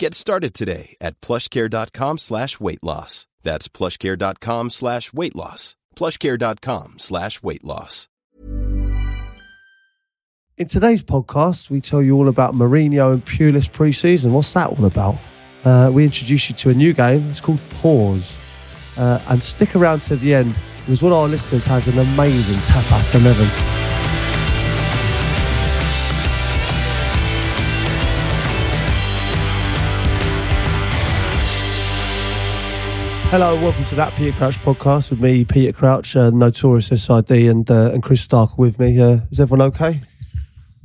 Get started today at plushcare.com slash weight loss. That's plushcare.com slash weight loss. plushcare.com slash weight loss. In today's podcast, we tell you all about Mourinho and Pulis pre-season. What's that all about? Uh, we introduce you to a new game. It's called Pause. Uh, and stick around to the end because one of our listeners has an amazing tapas 11. Hello, welcome to that Peter Crouch podcast with me, Peter Crouch, uh, Notorious SID, and uh, and Chris Stark with me. Uh, is everyone okay?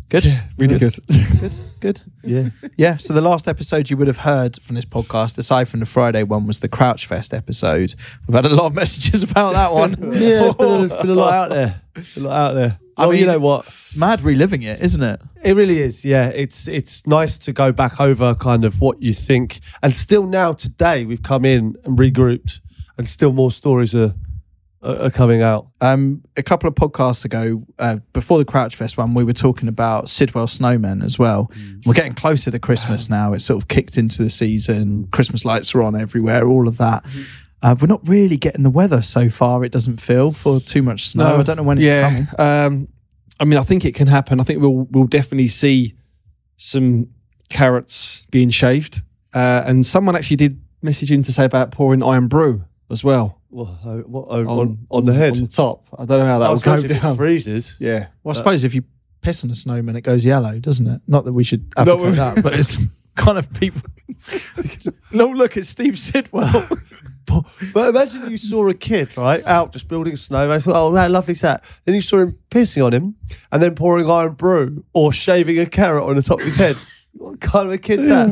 Good. Yeah, really good. Good. Good. Yeah. Yeah. So the last episode you would have heard from this podcast, aside from the Friday one, was the Crouch Fest episode. We've had a lot of messages about that one. yeah, there's been, a, there's been a lot out there. A lot out there. I Well, you know what? Mad reliving it, isn't it? It really is. Yeah, it's it's nice to go back over kind of what you think, and still now today we've come in and regrouped, and still more stories are are, are coming out. Um, a couple of podcasts ago, uh, before the Crouchfest one, we were talking about Sidwell Snowmen as well. We're getting closer to Christmas now. It's sort of kicked into the season. Christmas lights are on everywhere. All of that. Uh, we're not really getting the weather so far. It doesn't feel for too much snow. I don't know when it's yeah, coming. Um, I mean, I think it can happen. I think we'll we'll definitely see some carrots being shaved, uh, and someone actually did message in to say about pouring Irn-Bru as well What, what, on, on, on the head? on the top. I don't know how that I will was go going to down. freezes. Yeah, Well, I suppose if you piss on a snowman, it goes yellow, doesn't it? Not that we should No, advocate that, but it's kind of people. no, look at Steve Sidwell. But imagine you saw a kid, right, out just building a snowman. I thought, oh, how lovely is that? Then you saw him pissing on him and then pouring Irn-Bru or shaving a carrot on the top of his head. What kind of a kid's that?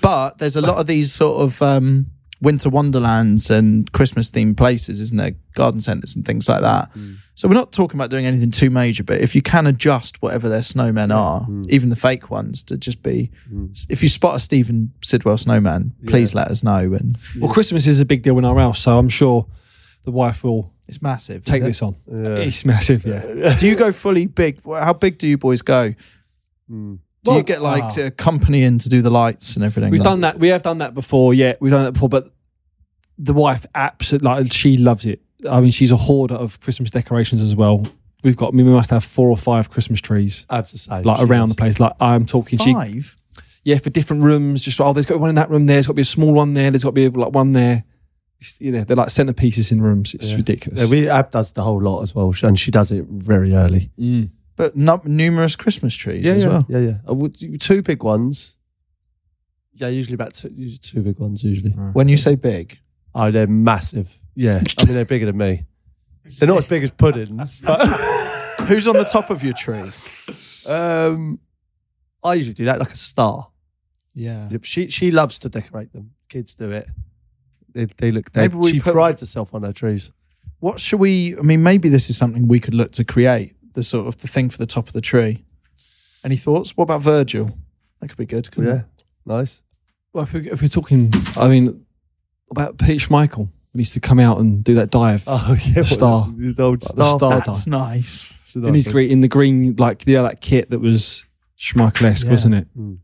but there's a lot of these sort of um, winter wonderlands and Christmas themed places, isn't there? Garden centres and things like that. Mm. So we're not talking about doing anything too major, but if you can adjust whatever their snowmen are, mm. even the fake ones, to just be, mm. if you spot a Stephen Sidwell snowman, please let us know. And well, Christmas is a big deal in our house, so I'm sure the wife will it's massive. take is it? this on. It's massive, yeah. do you go fully big? How big do you boys go? Do you get like a company in to do the lights and everything? We've like- done that. We have done that before. Yeah, we've done that before. But the wife absolutely, like, she loves it. I mean, she's a hoarder of Christmas decorations as well. We've got. I mean, we must have four or five Christmas trees I have to say. like she around the place. Like I'm talking. She, Five. yeah, for different rooms. Just oh, there's got to be one in that room. There, there's got to be a small one there. There's got to be like one there. It's, you know, they're like centerpieces in rooms. It's ridiculous. Yeah, we Ab does the whole lot as well, and she does it very early. Mm. But not numerous Christmas trees as yeah, well. yeah, yeah. I would- two big ones. Yeah, usually about two, usually two big ones. Usually, When you say big, oh, they're massive. Yeah, I mean they're bigger than me. They're not as big as puddings, but who's on the top of your tree? um, I usually do that like a star. Yeah. She she loves to decorate them. Kids do it. They, they look. They, Maybe we she put- prides herself on her trees. What should we? I mean, maybe this is something we could look to create. The sort of the thing for the top of the tree. Any thoughts? What about Virgil? That could be good. Couldn't Yeah, it? nice. Well, if, we, if we're talking, I mean, about Peter Schmeichel, when he used to come out and do that dive Oh yeah, Star. what, His old Like the star. star That's nice. in his green, in the green, like you know, that kit that was Schmeichel-esque, Yeah. wasn't it? Mm.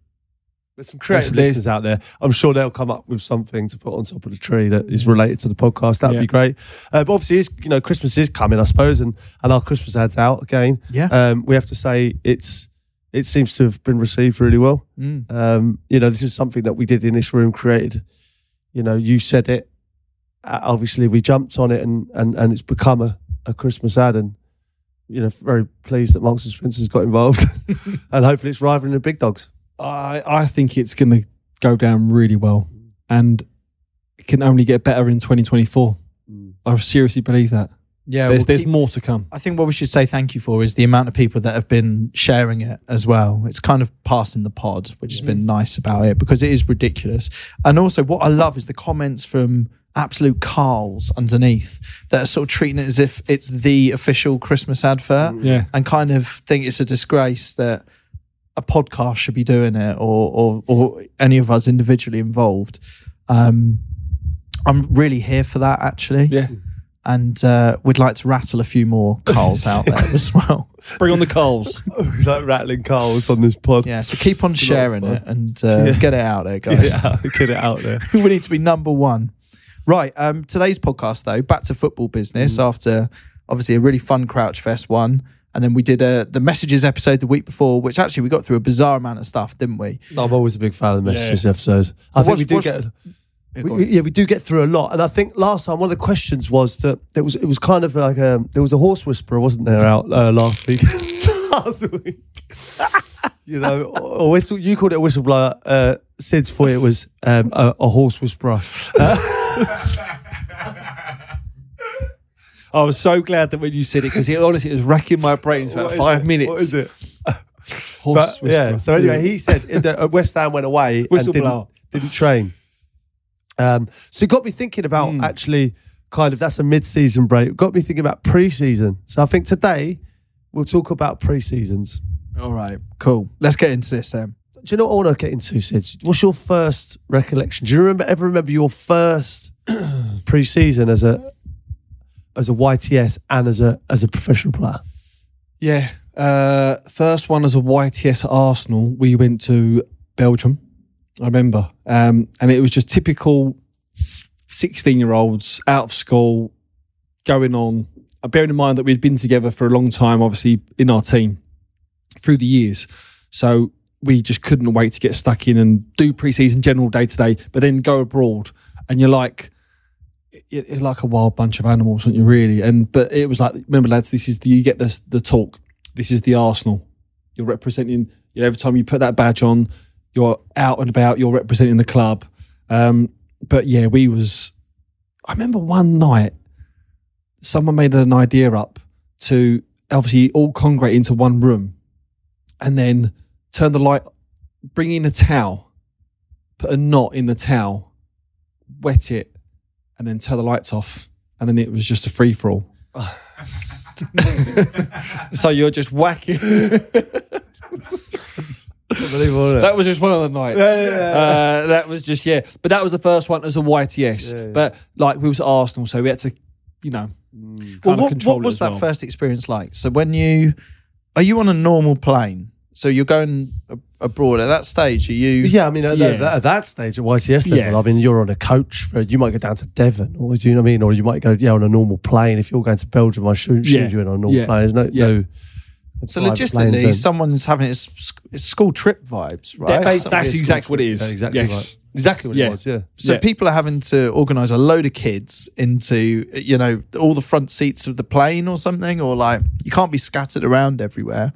There's some creative There's- listeners out there. I'm sure they'll come up with something to put on top of the tree that is related to the podcast. That'd Yeah. be great. Uh, but obviously, it's, you know, Christmas is coming, I suppose, and and our Christmas ads out again. Yeah. Um, we have to say it's it seems to have been received really well. Mm. Um, you know, this is something that we did in this room, created. You know, you said it. Uh, obviously, we jumped on it, and and and it's become a, a Christmas ad, and you know, very pleased that Marks and Spencer's got involved, and hopefully, it's rivaling the big dogs. I I think it's going to go down really well, and it can only get better in 2024. Mm. I seriously believe that. Yeah, there's we'll there's keep- more to come. I think what we should say thank you for is the amount of people that have been sharing it as well. It's kind of passing the pod, which has been nice about it because it is ridiculous. And also, what I love is the comments from absolute Carls underneath that are sort of treating it as if it's the official Christmas advert Yeah. and kind of think it's a disgrace that a podcast should be doing it or or, or any of us individually involved. Um, I'm really here for that actually. Yeah. And uh, we'd like to rattle a few more Carls out there as well. Bring on the coals. We like rattling Carls on this pod. Yeah, so keep on sharing it and uh, Yeah. get it out there, Get guys. it out, get it out there. we need to be number one. Right. Um, today's podcast, though, back to football business Mm. after obviously a really fun Crouch Fest one. And then we did uh, the messages episode the week before, which actually we got through a bizarre amount of stuff, didn't we? I'm always a big fan of the messages Yeah. episode. I think What's- we do what's- get. Yeah, We, we- yeah, we do get through a lot, and I think last time one of the questions was that there was it was kind of like a there was a horse whisperer, wasn't there, out uh, last week? last week, you know, or, or whistle. You called it a whistleblower. Uh, Sid's for it was um, a, a horse whisperer. I was so glad that when you said it because it honestly it was racking my brains for about five it? minutes. What is it? Horse But, yeah. So anyway, he said the, uh, West Ham went away and didn't, didn't train. Um, so it got me thinking about Hmm. actually kind of that's a mid-season break. It got me thinking about pre-season. So I think today we'll talk about pre-seasons. All right. Cool. Let's get into this then. Do you know what I want to get into, Sid? What's your first recollection? Do you remember ever remember your first pre-season as a as a YTS and as a as a professional player? Yeah. Uh, first one as a YTS at Arsenal, we went to Belgium. I remember. Um, and it was just typical 16 year olds out of school going on. Uh, bearing in mind that we'd been together for a long time, obviously, in our team through the years. So we just couldn't wait to get stuck in and do pre-season general day to day, but then go abroad. And you're like, you're like a wild bunch of animals, aren't you? Really? And but it was like, remember, lads, this is the, you get the the talk. This is the Arsenal. You're representing. You know, every time you put that badge on, you're out and about. You're representing the club. Um, but yeah, we was. I remember one night, someone made an idea up to obviously all congregate into one room, and then turn the light, bring in a towel, put a knot in the towel, wet it, and then turn the lights off. And then it was just a free for all. so you're just whacking. Unbelievable, isn't it? that was just one of the nights. Yeah, yeah, yeah. Uh, that was just yeah. But that was the first one as a YTS. But like we was at Arsenal, so we had to, you know, Mm. Well, what, what was that well. first experience like? So when you are you on a normal plane? So you're going abroad at that stage. Are you? Yeah, I mean, at, Yeah. That, at that stage at YTS level, Yeah. I mean, you're on a coach for, you might go down to Devon, or do you know what I mean? Or you might go, yeah, on a normal plane. If you're going to Belgium, I should Yeah. shoot you in on a normal Yeah. plane. There's no, Yeah. no. So logistically, someone's having its, it's school trip vibes, right? That- that's, that's exactly what it is. Yeah, exactly yes. right. Exactly what Yeah. it was, yeah. So Yeah. people are having to organise a load of kids into, you know, all the front seats of the plane or something, or like you can't be scattered around everywhere.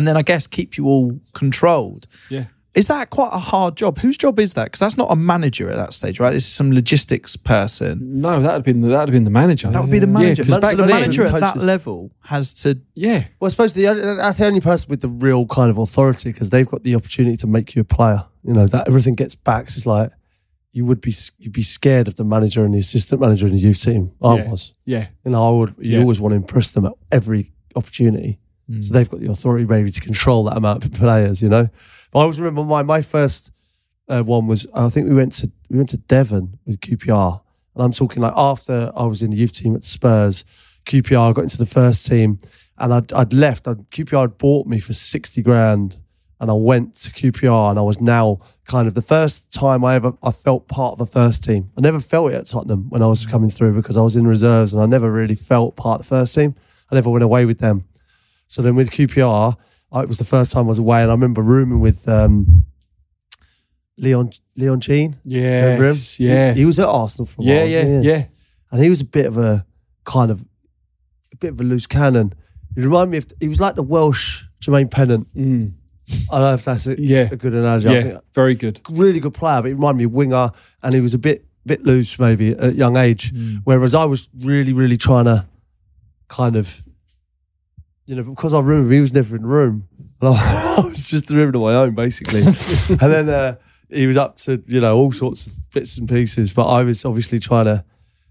And then I guess keep you all controlled. Yeah. Is that quite a hard job? Whose job is that? Because that's not a manager at that stage, right? This is some logistics person. No, that'd have been that'd have been the manager. That would be the manager. because So back the then, manager at that coaches- level has to. yeah, Well, I suppose the only, that's the only person with the real kind of authority because they've got the opportunity to make you a player. You know that everything gets backs. It's like you would be you'd be scared of the manager and the assistant manager in the youth team. I Yeah. was. yeah, You know, I would. You Yeah. always want to impress them at every opportunity. So they've got the authority maybe to control that amount of players. You know. But I always remember my my first uh, one was I think we went to we went to Devon with QPR, and I'm talking like after I was in the youth team at Spurs, QPR got into the first team, and I'd, I'd left. I'd, QPR had bought me for sixty grand, and I went to QPR, and I was now kind of the first time I ever I felt part of a first team. I never felt it at Tottenham when I was coming through because I was in reserves, and I never really felt part of the first team. I never went away with them. So then with QPR, I, it was the first time I was away, and I remember rooming with um, Leon Leon Jeanne. Yes, yeah, He, he was at Arsenal for a yeah, while. yeah, wasn't yeah. And he was a bit of a kind of a bit of a loose cannon. He reminded me of he was like the Welsh Jermaine Pennant. Mm. I don't know if that's a, Yeah. a good analogy. I yeah, think very good. really good player, but he reminded me of winger, and he was a bit bit loose maybe at young age. Mm. Whereas I was really really trying to kind of, you know, because I room, he was never in the room. And I, I was just living on my own, basically. and then uh, he was up to, you know, all sorts of bits and pieces. But I was obviously trying to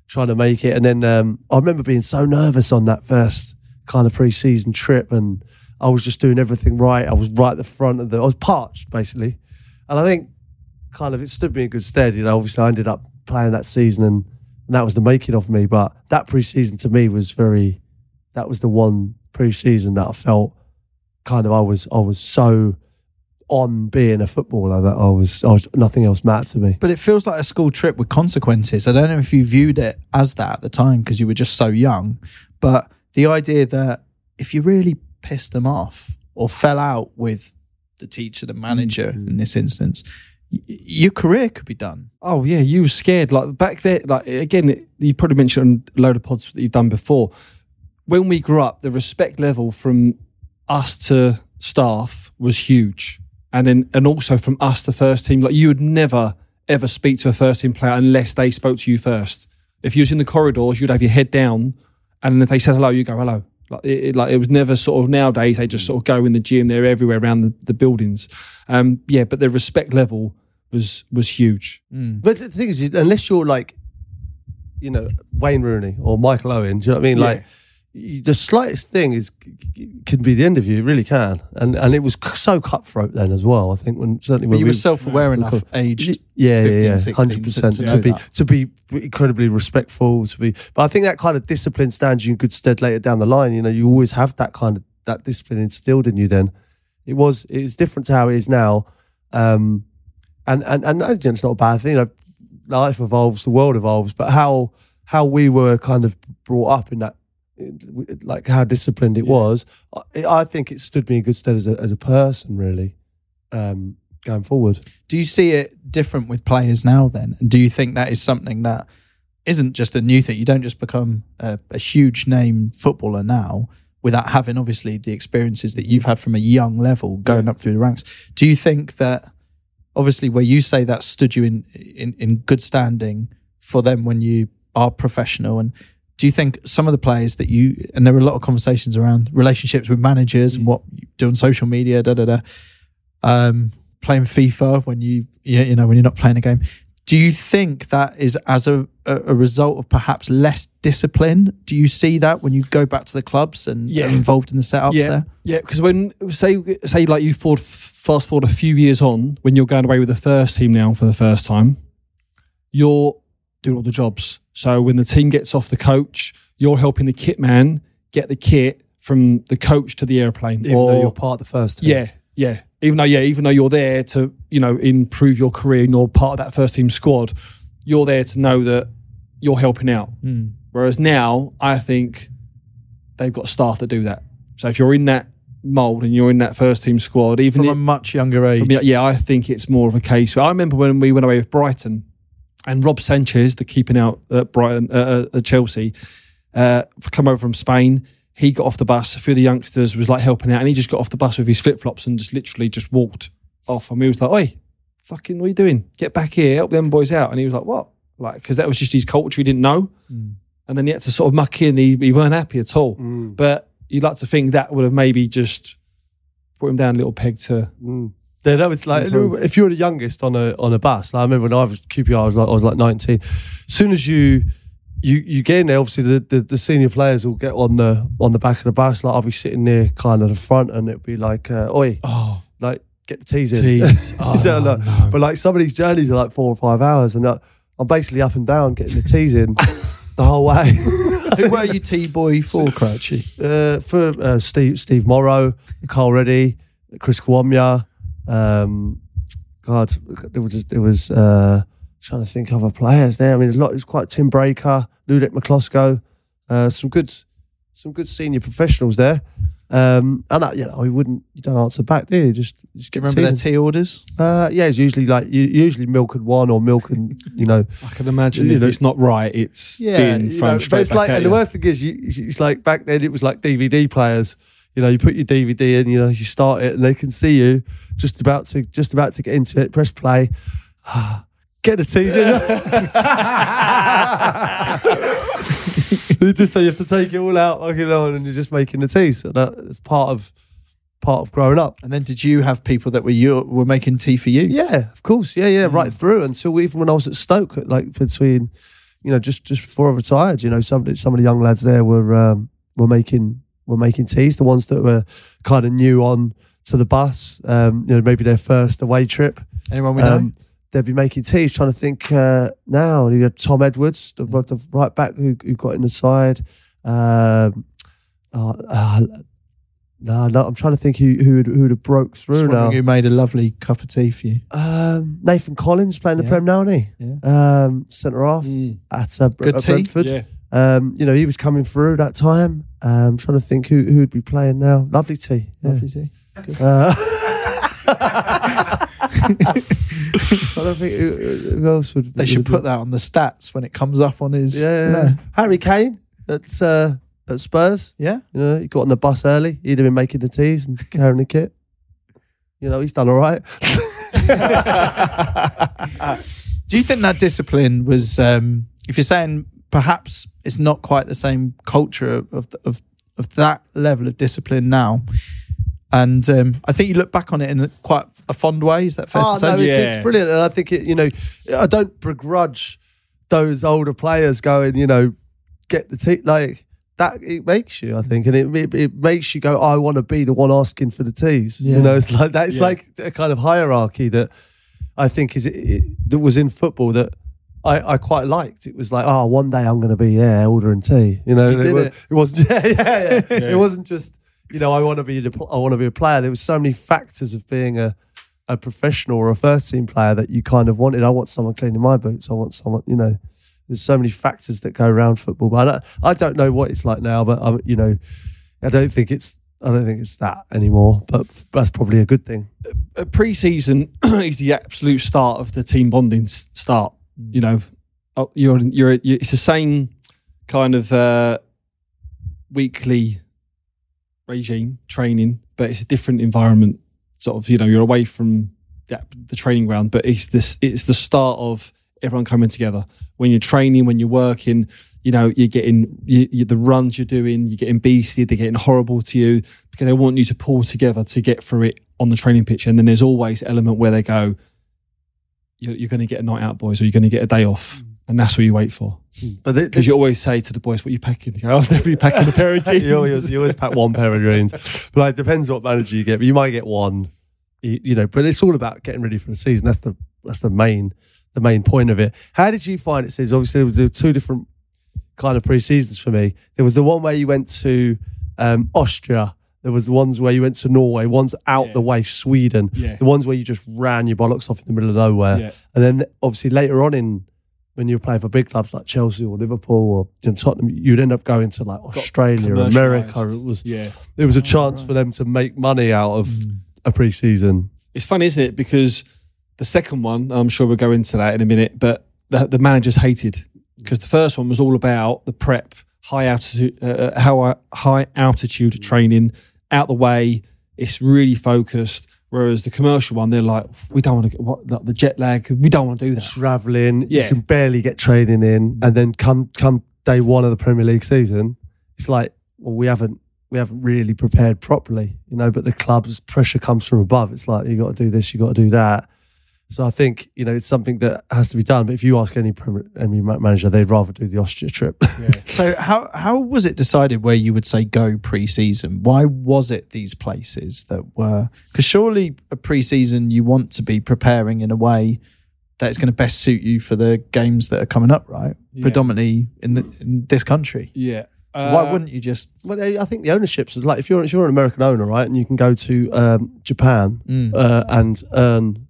trying to make it. And then um, I remember being so nervous on that first kind of pre-season trip, and I was just doing everything right. I was right at the front of the. I was parched basically, and I think kind of it stood me in good stead. You know, obviously I ended up playing that season, and, and that was the making of me. But that pre-season to me was very. That was the one pre-season that I felt kind of I was I was so on being a footballer that I was, I was nothing else mattered to me. But it feels like a school trip with consequences. I don't know if you viewed it as that at the time because you were just so young, but the idea that if you really pissed them off or fell out with the teacher, the manager mm-hmm. in this instance, y- your career could be done. Oh yeah, you were scared. Like back there, like again, you probably mentioned a load of pods that you've done before. When we grew up, the respect level from us to staff was huge, and then and also from us to first team. Like you would never ever speak to a first team player unless they spoke to you first. If you was in the corridors, you'd have your head down, and if they said hello, you go hello. Like it, it- like it was never sort of nowadays they just sort of go in the gym. They're everywhere around the, the buildings. Um, yeah, but the respect level was was huge. But the thing is, unless you're like, you know, Wayne Rooney or Michael Owen, do you know what I mean? Like, you, the slightest thing is can be the end of you. It really can. And and it was so cutthroat then as well. I think when certainly But when you we were self aware enough, aged. yeah, 15, yeah, yeah, 16 hundred percent. to- To, to be that. to be incredibly respectful, to be. But I think that kind of discipline stands you in good stead later down the line. You know, you always have that kind of that discipline instilled in you. Then it was it was different to how it is now, um, and and and it's not a bad thing. You know, life evolves, the world evolves, but how how we were kind of brought up in that. Like how disciplined it was, I, I think it stood me in good stead as a as a person, really, um, going forward. Do you see it different with players now then? And do you think that is something that isn't just a new thing? You don't just become a, a huge name footballer now without having obviously the experiences that you've had from a young level going up through the ranks. Do you think that obviously where you say that stood you in in, in good standing for them when you are professional and do you think some of the players that you and there were a lot of conversations around relationships with managers and what you do on social media, da da da, um, playing FIFA when you you you know when you're not playing a game. Do you think that is as a, a result of perhaps less discipline? Do you see that when you go back to the clubs and Yeah. are involved in the setups yeah, there? Yeah, because when say say like you forward, fast forward a few years on, when you're going away with the first team now for the first time, you're doing all the jobs. So when the team gets off the coach, you're helping the kit man get the kit from the coach to the airplane. Even though you're part of the first team. Yeah, yeah. Even though, yeah, even though you're there to, you know, improve your career and you're part of that first team squad, you're there to know that you're helping out. Hmm. Whereas now, I think they've got staff that do that. So if you're in that mold and you're in that first team squad, even From a if, much younger age. from- yeah, I think it's more of a case. I remember when we went away with Brighton and Rob Sanchez, the keeping out at Brighton uh, uh, at Chelsea, uh, come over from Spain. He got off the bus. A few of the youngsters was like helping out, and he just got off the bus with his flip flops and just literally just walked off. And we was like, "Oi, fucking, what are you doing? Get back here, help them boys out." And he was like, "What?" Like, because that was just his culture. He didn't know, and then he had to sort of muck in. He, he weren't happy at all. But you'd like to think that would have maybe just put him down a little peg to. Yeah, that was like Improve. if you were the youngest on a on a bus. Like I remember when I was QPR, I was like I was like nineteen. As soon as you you you get in there, obviously the, the, the senior players will get on the on the back of the bus. Like I'll be sitting near kind of the front, and it'd be like, uh, "Oi, Oh, like get the teas in." Teas. Oh, know. no. But like some of these journeys are like four or five hours, and I'm basically up and down getting the teas in the whole way. Who were you T boy for, Crouchy? uh, for uh, Steve Steve Morrow, Karl Ready, Chris Kiwomya. Um, God, it was just, there was uh, trying to think of other players there. I mean, a lot. It was quite Tim Breacker, Ludek Miklosko, uh, some good some good senior professionals there. Um, and that, you know, we wouldn't you don't answer back, do you? Just, just Do get you remember their tea orders? Uh, yeah, it's usually like usually milk and one or milk and you know I can imagine You if know- it's not right, it's yeah, being you thrown know, but straight it's back like, at and you. the worst thing is, you, it's like back then it was like DVD players. You know, you put your DVD in, you know, you start it, and they can see you just about to just about to get into it. Press play, get a teas in. you just say you have to take it all out, fucking on, and you're just making the tea. So that's part of part of growing up. And then did you have people that were you were making tea for you? Yeah, of course. Yeah, yeah, right through until even when I was at Stoke, like between, you know, just just before I retired, you know, some some of the young lads there were um, were making were making teas. The ones that were kind of new on to the bus, um, you know, maybe their first away trip. Anyone we know? Um, they'd be making teas. Trying to think uh, now. You had Tom Edwards, the, the right back who, who got in the side. Um, uh, uh, no, no, I'm trying to think who who would, who would have broke Just through now. wondering who made a lovely cup of tea for you. Um, Nathan Collins playing the Yeah. Prem now, isn't he? Yeah. Um, centre half Mm. at uh, Bre- Good at tea. Brentford. Yeah. Um, you know, he was coming through that time. Um, trying to think who who would be playing now. Lovely tea. Yeah. Lovely tea. Uh, I don't think who, who else would. They should put that on the stats when it comes up on his. Yeah, you know. Harry Kane at uh, at Spurs. Yeah. You know, he got on the bus early. He'd have been making the teas and carrying the kit. You know, he's done all right. Do you think that discipline was, um, if you're saying perhaps it's not quite the same culture of of, of, of that level of discipline now? And um, I think you look back on it in a, quite a fond way. Is that fair Oh, to say? no, it's, it's brilliant. And I think, it, you know, I don't begrudge those older players going, you know, get the tea. Like, that, it makes you, I think. And it, it, it makes you go, I want to be the one asking for the teas. Yeah. You know, it's like that. It's Yeah. like a kind of hierarchy that I think is it, that was in football that I, I quite liked. It was like, oh, one day I'm going to be there ordering tea. You know, You and did it, was, it. it wasn't. Yeah, yeah, yeah. Yeah. It wasn't just you know I want to be the, I want to be a player. There was so many factors of being a a professional or a first team player that you kind of wanted. I want someone cleaning my boots. I want someone, you know. There's so many factors that go around football, but I don't, I don't know what it's like now. But I'm, you know, I don't think it's I don't think it's that anymore. But that's probably a good thing. uh, pre-season is the absolute start of the team bonding start. You know, Oh, you're you're, you it's the same kind of uh, weekly regime training, but it's a different environment. Sort of, you know, you're away from the, the training ground, but it's this it's the start of everyone coming together. When you're training, when you're working, you know, you're getting you, you, the runs you're doing, you're getting beastly, they're getting horrible to you because they want you to pull together to get through it on the training pitch. And then there's always element where they go, you're, you're going to get a night out, boys, or you're going to get a day off. And that's what you wait for. But Because you always say to the boys, what are you packing? You go, I'm definitely packing a pair of jeans. you, always, you always pack one pair of jeans. But like, it depends what manager you get. But you might get one, you, you know. But it's all about getting ready for the season. That's the that's the main the main point of it. How did you find it? Says obviously there was there were two different kind of pre seasons for me. There was the one where you went to um, Austria. There was the ones where you went to Norway. Ones out Yeah. the way, Sweden. Yeah. The ones where you just ran your bollocks off in the middle of nowhere. Yeah. And then obviously later on in when you were playing for big clubs like Chelsea or Liverpool or you know, Tottenham, you'd end up going to like Australia, or America. It was Yeah. it was a chance for them to make money out of mm. a pre-season. It's funny, isn't it? Because the second one, I'm sure we'll go into that in a minute, but the, the managers hated because the first one was all about the prep, Uh, uh, high altitude, uh, how high altitude training, out the way. It's really focused. Whereas the commercial one, they're like, we don't want to get what like the jet lag. We don't want to do that. Traveling, you can barely get training in, mm. and then come come day one of the Premier League season, it's like, well, we haven't we haven't really prepared properly, you know. But the club's pressure comes from above. It's like you got to do this, you got to do that. So I think you know it's something that has to be done. But if you ask any Premier any manager, they'd rather do the Austria trip. So how how was it decided where you would say go pre-season? Why was it these places that were? Because surely a pre-season you want to be preparing in a way that is going to best suit you for the games that are coming up, right? Yeah. Predominantly in, the, in this country. Yeah. So Uh, why wouldn't you just? Well, I think the ownerships like if you're if you're an American owner, right, and you can go to um, Japan Mm. uh, and earn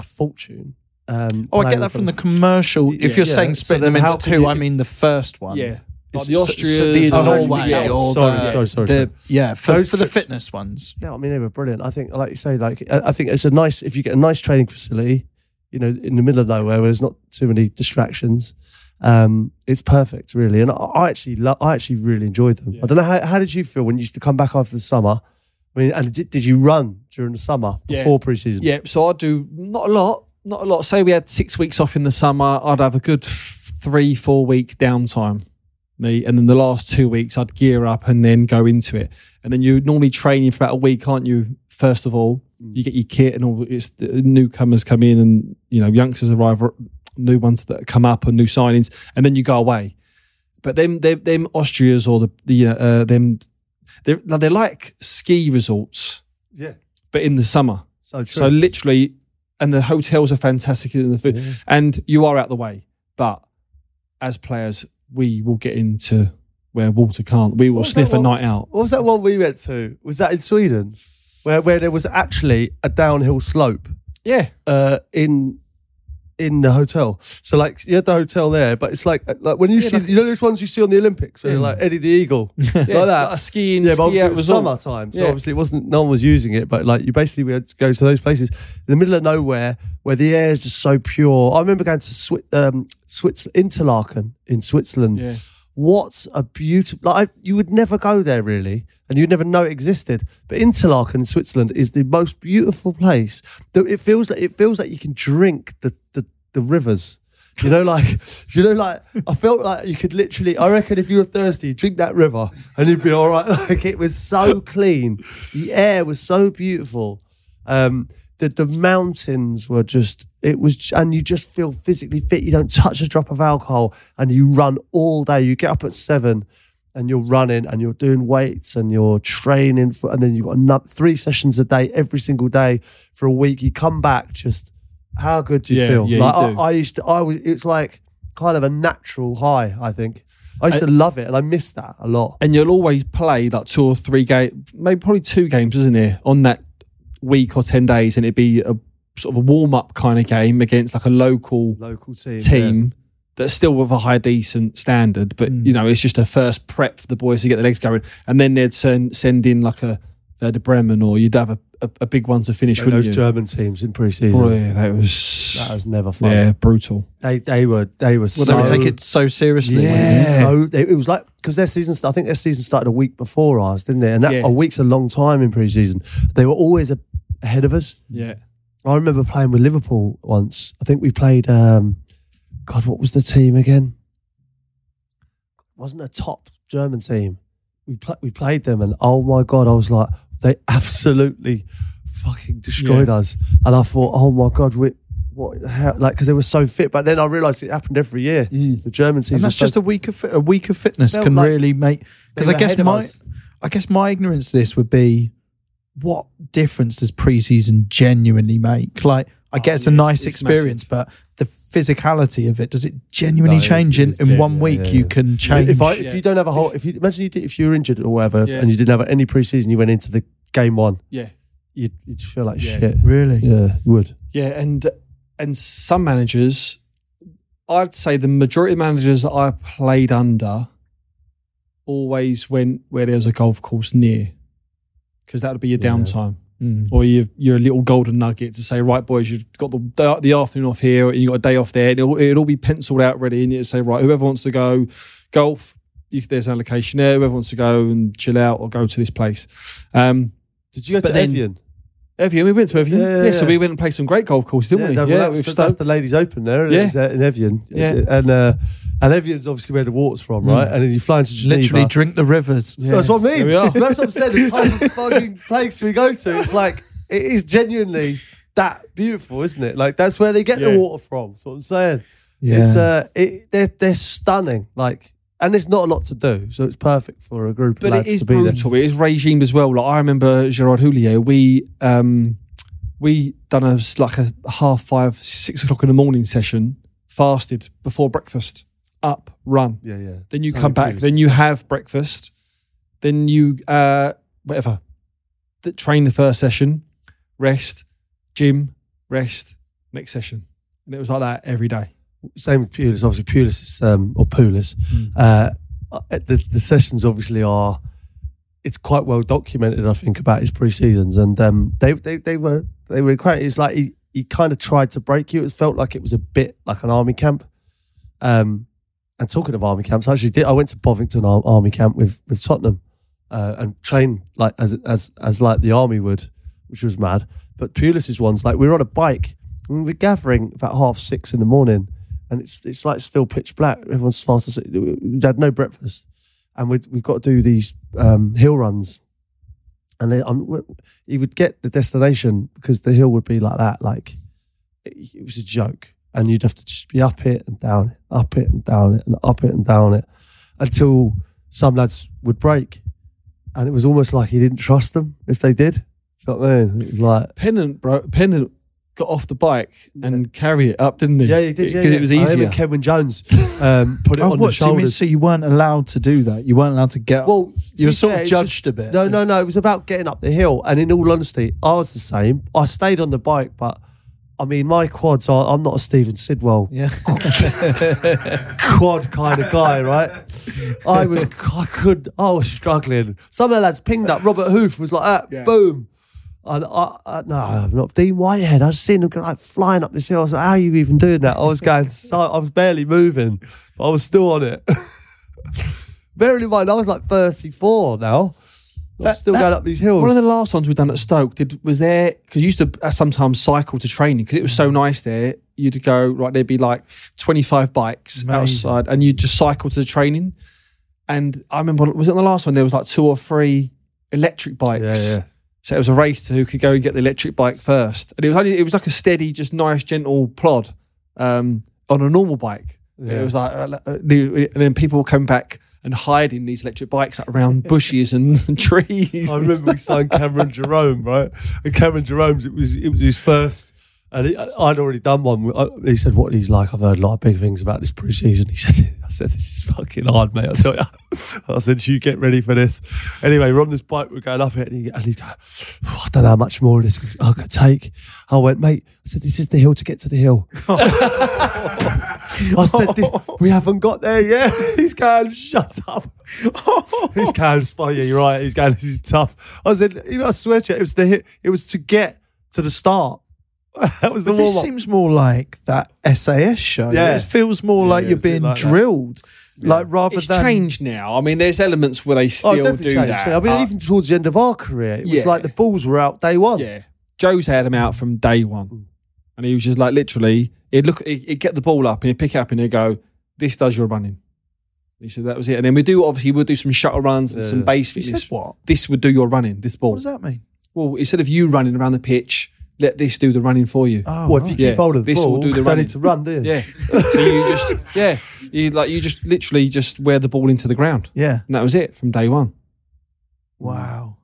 a fortune. Um, Oh, I get that from the commercial. If you're yeah. saying So splitting then them how into can two, you- I mean the first one. Yeah. Like It's the so- Austrians, the Oh, Norway yeah. or Sorry, the, sorry, sorry, the- sorry. yeah for, Those for the trips- fitness ones. Yeah, I mean they were brilliant. I think, like you say, like I I think it's a nice if you get a nice training facility, you know, in the middle of nowhere where there's not too many distractions. Um, it's perfect, really. And I, I actually, lo- I actually really enjoyed them. I don't know how, how did you feel when you used to come back after the summer? I mean, and did, did you run during the summer Yeah. before preseason? Yeah, so I'd do not a lot, not a lot. Say we had six weeks off in the summer, I'd have a good three, four week downtime. Me, and then the last two weeks I'd gear up and then go into it. And then you're normally training for about a week, aren't you? First of all, you get your kit and all. It's the newcomers come in, and you know youngsters arrive, new ones that come up, and new signings, and then you go away. But them, them, them Austrias or the the uh, them, they're now they're like ski resorts, Yeah. But in the summer. So true. So literally, and the hotels are fantastic and the food, and you are out the way. But as players, we will get into where water can't. We will sniff a one? night out. What was that one we went to? Was that in Sweden? Where where there was actually a downhill slope Yeah, uh, in in the hotel. So like you had the hotel there, but it's like like when you Yeah, see like you know those ones you see on the Olympics where like Eddie the Eagle like that. like a skiing, yeah, but ski obviously it was resort. summertime, so Yeah. obviously it wasn't. No one was using it, but like you basically we had to go to those places in the middle of nowhere where the air is just so pure. I remember going to Swi- um, Switzerland, Interlaken in Switzerland. What a beautiful! Like you would never go there really, and you'd never know it existed. But Interlaken in Switzerland is the most beautiful place. It feels like it feels like you can drink the the, the rivers. You know, like you know, like I felt like you could literally. I reckon if you were thirsty, drink that river and you'd be all right. Like it was so clean, the air was so beautiful. Um, the the mountains were just. It was, and you just feel physically fit. You don't touch a drop of alcohol, and you run all day. You get up at seven, and you're running, and you're doing weights, and you're training for, and then you've got three sessions a day every single day for a week. You come back just. How good do you Yeah, feel? yeah, you like I, do. I used to. I was. It's like kind of a natural high. I think. I used to love it, and I miss that a lot. and you'll always play like two or three games, maybe probably two games, isn't there, on that week or ten days, and it'd be a sort of a warm up kind of game against like a local Local team. team that's still with a high decent standard, but Mm. you know it's just a first prep for the boys to get the legs going, and then they'd send send in like a Werder Bremen, or you'd have a, a, a big one to finish. Yeah. wouldn't Those you? German teams in pre-season. Oh, yeah, that was That was never fun. yeah brutal. They they were they were Well, so they would take it so seriously. Yeah. so they, it was like because their season I think their season started a week before ours, didn't it? And that Yeah. a week's a long time in pre-season. They were always a, ahead of us. Yeah, I remember playing with Liverpool once. I think we played. Um, God, what was the team again? Wasn't a top German team. We pla we played them, and oh my god, I was like, they absolutely fucking destroyed Yeah. us. And I thought, oh my god, we what hell? like because they were so fit. But then I realised it happened every year. Mm. The German teams, and that's so- just a week of fit, a week of fitness can like really make because I guess my. I guess my ignorance to this would be what difference does preseason genuinely make? Like I Oh, get it's a nice it's experience, but the physicality of it does it genuinely No, change in, it's in big, one yeah, week? yeah, You can change. If I if Yeah. you don't have a whole, if you imagine you did, if you were injured or whatever, Yeah. and you didn't have any preseason, you went into the game one, yeah, you'd, you'd feel like Yeah. shit. really, Yeah, you would. yeah, and and some managers, I'd say the majority of managers that I played under always went where there was a golf course near, because that would be your Yeah. downtime. Mm. or you're a little golden nugget to say, right, boys, you've got the the afternoon off here, and you've got a day off there. It'll, it'll all be penciled out ready, and you say, right, whoever wants to go golf, you, there's an allocation there. Whoever wants to go and chill out or go to this place. Um, Did you go to then- Evian? Evian, we went to Evian. Yeah, Yeah, yeah, so we went and played some great golf courses, didn't we? no, Yeah, well, with that's, that's the ladies' open there, isn't Yeah. it? It's, uh, in Evian. Yeah. and uh, and Evian's obviously where the water's from, right? And then you fly into Geneva. literally drink the rivers. Yeah. That's what I mean. There we are. That's what I'm saying. The type of fucking place we go to, it's like it is genuinely that beautiful, isn't it? Like that's where they get the water from. That's what I'm saying. Yeah. It's uh, it, they're they're stunning. Like, and there's not a lot to do, so it's perfect for a group of But lads it is to be there. brutal. It is regime as well. Like I remember Gerard Houllier. We um, we done a like a half five, six o'clock in the morning session, fasted before breakfast, up, run. Yeah, yeah. Then you Tony come back. Then you have breakfast. Then you uh, whatever. Th- train the first session, rest, gym, rest, next session, and it was like that every day. Same with Pulis. Obviously, Pulis is, um, or Pulis. Mm. Uh, uh, the the sessions obviously are. It's quite well documented, I think, about his pre-seasons, and um, they, they they were they were great. It's like he, he kind of tried to break you. It felt like it was a bit like an army camp. Um, and talking of army camps, I actually did. I went to Bovington Army Camp with with Tottenham, uh, and trained like as as as like the army would, which was mad. But Pulis's ones, like we were on a bike and we were gathering about half six in the morning, and it's it's like still pitch black. Everyone's fast asleep. We had no breakfast, and we we've got to do these um, hill runs. And they, um, he would get the destination because the hill would be like that, like it, was a joke, and you'd have to just be up it and down it, up it and down it, and up it and down it, until some lads would break, and it was almost like he didn't trust them if they did. You know what I mean? It was like Pennant, bro. Pennant got off the bike and carry it up, didn't he? Yeah, he did. Because yeah. it was I easier. remember Kenwyne Jones um, put it Oh, on the what? So you mean shoulders. so you weren't allowed to do that? You weren't allowed to get. well, to you were be sort fair, of it's judged just- a bit. No, no, no. It was about getting up the hill. And in all honesty, I was the same. I stayed on the bike, but I mean, my quads are. I'm not a Stephen Sidwell Yeah. quad kind of guy, right? I was, I could, I was struggling. Some of the lads pinged up. Robert Huth was like that, boom. And I, I, no, I'm not Dean Whitehead. I was seeing him like flying up this hill. I was like, how are you even doing that? I was going, so, I was barely moving, but I was still on it. Bearing in mind, I was like 34 now. I'm That- still that- going up these hills. One of the last ones we've done at Stoke did was there because you used to uh, sometimes cycle to training because it was so nice there. You'd go right there'd be like twenty five bikes Amazing. outside, and you'd just cycle to the training. And I remember was it on the last one there was like two or three electric bikes. Yeah, yeah. So it was a race to who could go and get the electric bike first, and it was only it was like a steady, just nice, gentle plod um, on a normal bike. It was like, uh, uh, and then people were coming back and hiding these electric bikes like, around bushes and trees. I remember we signed Cameron Jerome, right? And Cameron Jerome's it was it was his first, and he, I'd already done one. I- uh, He said, "What he's like." I've heard a lot of big things about this pre-season. He said, "I said this is fucking hard, mate." I tell you. I said, "You get ready for this." Anyway, we're on this bike. We're going up it, and he, and he go, "Oh, "I don't know how much more of this I could take." I went, "Mate," I said, "This is the hill to get to the hill." I said, this, "We haven't got there yet." He's going, "Shut up." He's going, "Oh yeah, you're right." He's going, "This is tough." I said, "I swear to you, it was the hit. It was to get to the start." that was the But this up. seems more like that SAS show. Yeah. It feels more Yeah, like yeah, you're it's a bit being like that. drilled. Like rather it's than changed now. I mean, there's elements where they Oh, still definitely do changed. that. I mean, Uh, even towards the end of our career, it was Yeah. like the balls were out day one. yeah, Joe's had him out from day one, and he was just like literally. He'd look, he'd he'd get the ball up and he'd pick it up and he'd go, "This does your running." He said that was it, and then we do obviously we'll do some shuttle runs and some base He fitness. said what? This would do your running. This ball. What does that mean? Well, instead of you running around the pitch, let this do the running for you. Oh, Well, if you right. keep Yeah, hold of the this will ball, do the you don't running. need to run, do you? Yeah. so you just yeah, you like you just literally just wear the ball into the ground, yeah. and that was it from day one. Wow.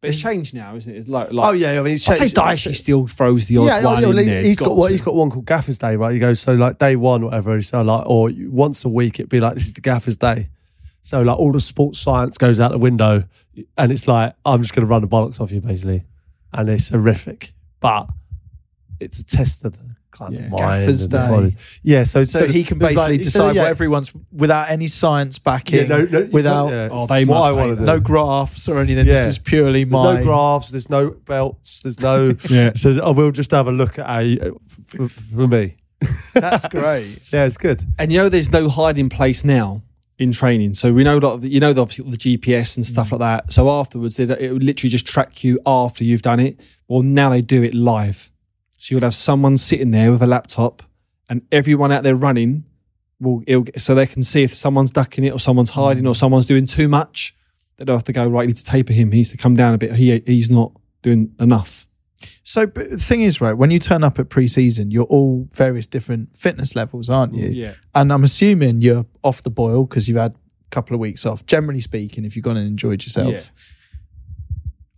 But it's Is- changed now, isn't it? It's like, like Oh yeah, I mean, it's I say changed- Daishi still throws the odd yeah, oh, one yeah, well, in he- there. he's got, what he's got one called Gaffer's Day, right? He goes so like day one, whatever. So like, or once a week, it'd be like this is the Gaffer's Day. So like all the sports science goes out the window, and it's like I'm just going to run the bollocks off you, basically, and it's horrific, but it's a test of the kind Yeah, of mind. Gaffer's and the Day. body. Yeah, so So he can it was like- basically decide yeah, what everyone's without any science backing, Yeah, no, no, without yeah, Oh, it's they what must I wanna do. no graphs or anything. Yeah. This is purely There's my no graphs. There's no belts. There's no. Yeah. So I will just have a look at a uh, for, for me. That's great. Yeah, it's good. And you know, there's no hiding place now in training. So we know a lot of the, you know the- obviously the GPS and Mm. stuff like that. So afterwards, it would literally just track you after you've done it. Well, now they do it live. So you'll have someone sitting there with a laptop, and everyone out there running will it'll, so they can see if someone's ducking it or someone's hiding Mm. or someone's doing too much. They don't have to go right. You need to taper him. He needs to come down a bit. He he's not doing enough. So but the thing is, right, when you turn up at pre-season, you're all various different fitness levels, aren't you? Yeah. And I'm assuming you're off the boil because you've had a couple of weeks off. Generally speaking, if you've gone and enjoyed yourself. Yeah.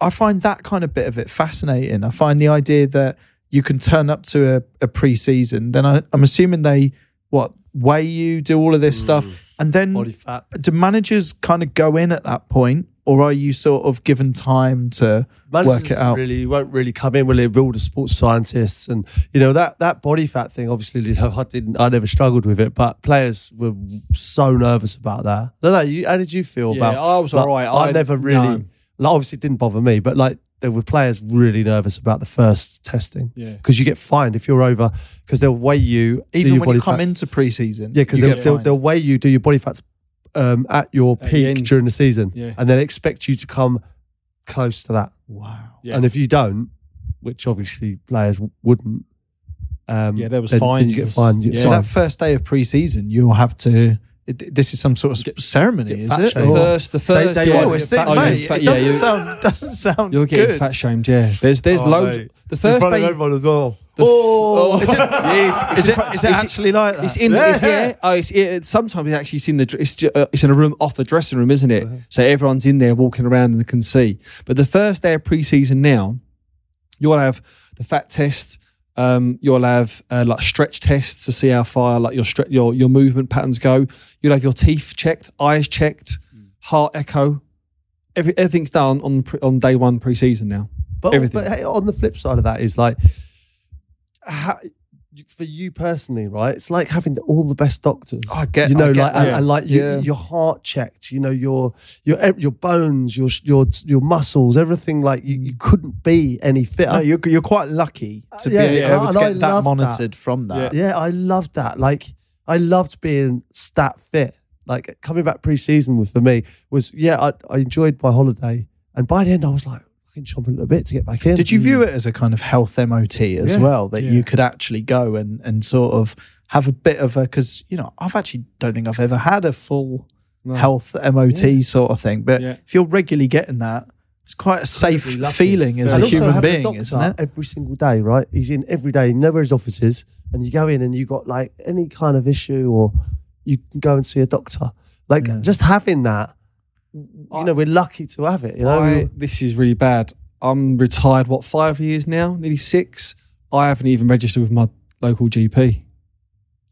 I find that kind of bit of it fascinating. I find the idea that you can turn up to a, a pre-season, then I, I'm assuming they what weigh you, do all of this stuff, mm. and then Body fat. do managers kind of go in at that point, or are you sort of given time to work it out? Really won't really come in. Will they? All the sports scientists and you know that that body fat thing. Obviously, you know, I didn't. I never struggled with it, but players were so nervous about that. No, no. You, how did you feel Yeah, about? I was like, all right. I, I- never really. no. Like, obviously, it didn't bother me, but like there were players really nervous about the first testing. Yeah. Because you get fined if you're over, because they'll weigh you Even when you come fats. into pre-season, Yeah, because you they'll, they'll, they'll weigh you, do your body fats um, at your At peak end. during the season, Yeah. and then expect you to come close to that. wow. Yeah. And if you don't, which obviously players wouldn't, um, Yeah, there was then, then you get and- fined. You get yeah. So that first day of pre-season, you'll have to. It, this is some sort of Get- ceremony, get is it? shamed. The first, the first, they yeah, want Oh, to it's fat mate. shamed. It doesn't you- sound doesn't sound You're getting good. fat shamed, yeah. There's there's Oh, loads. mate. The in first front day, of everyone as well. the Oh, is it, yes, is it, is it it's- actually like that? It's in, Yeah. it's, yeah. Oh, it's, it, sometimes it's actually it's in the, it's, ju- uh, it's in a room off the dressing room, isn't it? Uh-huh. So everyone's in there walking around and can see. But the first day of pre-season now, you'll have the fat test. Um, you'll have uh, like stretch tests to see how far like your stre- your your movement patterns go. You'll have your teeth checked, eyes checked, heart echo. Every, everything's done on pre- on day one pre-season now. But, Everything. but hey, on the flip side of that is like, how, for you personally, right? It's like having all the best doctors. I get- you know, I get like and, and like you, Yeah. your heart checked. You know, your your your bones, your your your muscles, everything. Like you, you couldn't be any fitter. no, you're, you're quite lucky uh, to Yeah, be yeah, able and to I get that love that. monitored from that. yeah, I loved that. Like I loved being stat fit. Like coming back pre-season was for me was yeah. I, I enjoyed my holiday, and by the end I was like fucking chomping at a little bit to get back in. Did you view it as a kind of health MOT as Yeah. well that Yeah. you could actually go and and sort of have a bit of a because you know I've actually don't think I've ever had a full No. health MOT sort of thing, but Yeah. if you're regularly getting that, it's quite a safe Incredibly lucky. feeling as And a also human having a being, doctor isn't it? Every single day, right? He's in every day. You know where his office is, and you go in and you got like any kind of issue, or you can go and see a doctor. Like Yeah. just having that, you know, we're lucky to have it. You know, I, this is really bad. I'm retired, what, five years now? Nearly six. I haven't even registered with my local GP.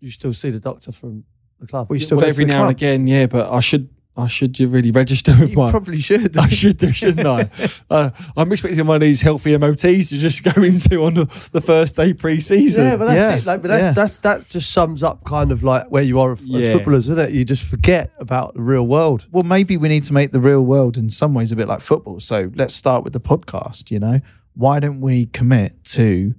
you still see the doctor from the club. Well, you still Well, every now and again, yeah, but I should I should really register with You my. probably should. I should do, shouldn't I? Uh, I'm expecting one of these healthy MOTs to just go into on the, the first day pre-season. Yeah, but that's Yeah. it. Like, but that's, Yeah. that's that just sums up kind of like where you are as Yeah. footballers, isn't it? You just forget about the real world. well, maybe we need to make the real world in some ways a bit like football. So let's start with the podcast. You know, why don't we commit to